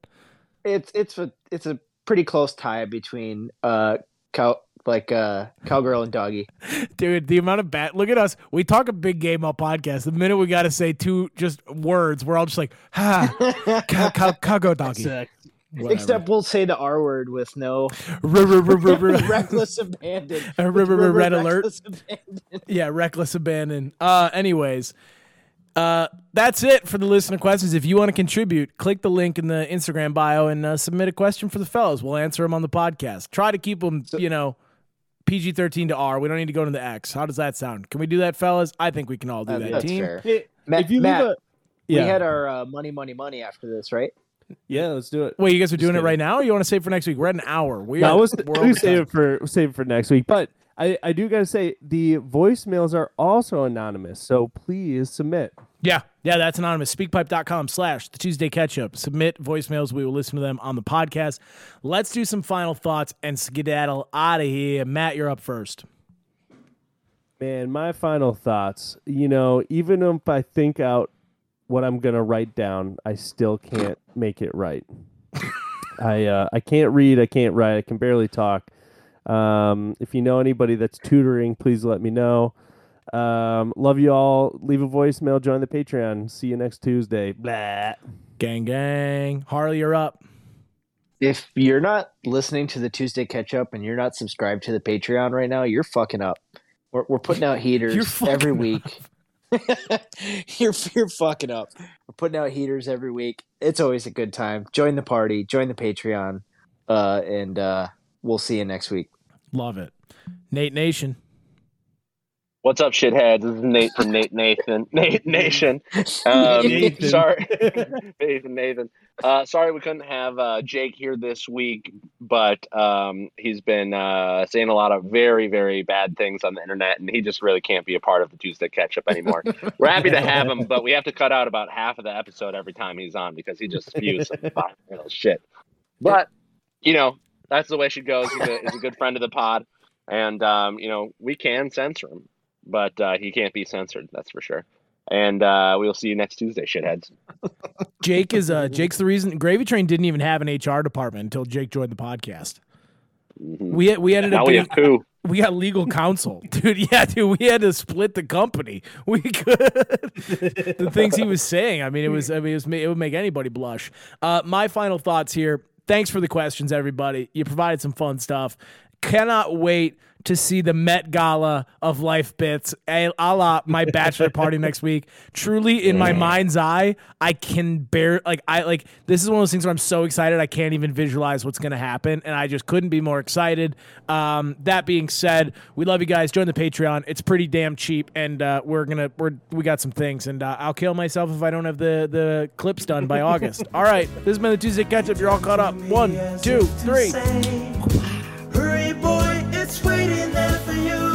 it's it's a it's a pretty close tie between uh cow like uh cowgirl and doggy. Dude, the amount of bat. Look at us. We talk a big game on podcast. The minute we got to say two just words, we're all just like, ha, [LAUGHS] cow, cow, cow, go doggy. Sex. Whatever. Except we'll say the R word with no [LAUGHS] reckless abandon. R- r- red reckless alert. abandon. yeah, reckless abandon. Uh, anyways, uh, that's it for the listener questions. If you want to contribute, click the link in the Instagram bio and uh, submit a question for the fellas. We'll answer them on the podcast. Try to keep them, you know, PG thirteen to R. We don't need to go to the X. How does that sound? Can we do that, fellas? I think we can all do Uh, that. that's Team. fair. Hey, Matt, if you leave Matt, a, yeah, we had our uh, money, money, money after this, right? yeah, let's do it. Wait, you guys are doing it right now, or you want to save for next week? We're at an hour. We No, are, I was we're we save it for save it for next week. But I I do gotta say the voicemails are also anonymous, so please submit. Yeah, yeah, that's anonymous. Speakpipe.com slash the Tuesday catch up. Submit voicemails. We will listen to them on the podcast. Let's do some final thoughts and skedaddle out of here. Matt, you're up first. Man, my final thoughts. You know, even if I think out what I'm gonna write down, I still can't make it right. [LAUGHS] I uh, I can't read. I can't write. I can barely talk. Um, if you know anybody that's tutoring, please let me know. Um, love you all. Leave a voicemail. Join the Patreon. See you next Tuesday. Blah. Gang, gang. Harley, you're up. If you're not listening to the Tuesday catch up and you're not subscribed to the Patreon right now, you're fucking up. We're, we're putting out heaters every week. [LAUGHS] you're you're fucking up. We're putting out heaters every week. It's always a good time. Join the party. Join the Patreon, uh, and uh, we'll see you next week. Love it. Nate Nation. What's up, shitheads? This is Nate from Nate Nathan. [LAUGHS] Nate Nation. Um, Nathan. Sorry, [LAUGHS] Nathan. Nathan. Uh, sorry we couldn't have uh, Jake here this week, but um, he's been uh, saying a lot of very, very bad things on the internet, and he just really can't be a part of the Tuesday catch up anymore. [LAUGHS] We're happy to have him, but we have to cut out about half of the episode every time he's on because he just spews some you shit. But you know that's the way she goes. He's a, he's a good friend of the pod, and um, you know we can censor him, but uh, he can't be censored. That's for sure. And uh, we'll see you next Tuesday, shitheads. Jake is uh Jake's the reason Gravy Train didn't even have an HR department until Jake joined the podcast. We we ended Now up we getting, have poo. we got legal counsel, [LAUGHS] dude. Yeah, dude, we had to split the company. We could the things he was saying. I mean, it was I mean, it, was, it would make anybody blush. Uh, my final thoughts here. Thanks for the questions, everybody. You provided some fun stuff. Cannot wait to see the Met Gala of life bits, a, a la my bachelor party next week. Truly, in my mind's eye, I can bear like I like this is one of those things where I'm so excited I can't even visualize what's gonna happen, and I just couldn't be more excited. Um, that being said, we love you guys. Join the Patreon. It's pretty damn cheap, and uh, we're gonna we're we got some things, and uh, I'll kill myself if I don't have the the clips done by August. [LAUGHS] all right, this has been the Tuesday catch up. You're all caught up. One, two, three. Say it's waiting there for you.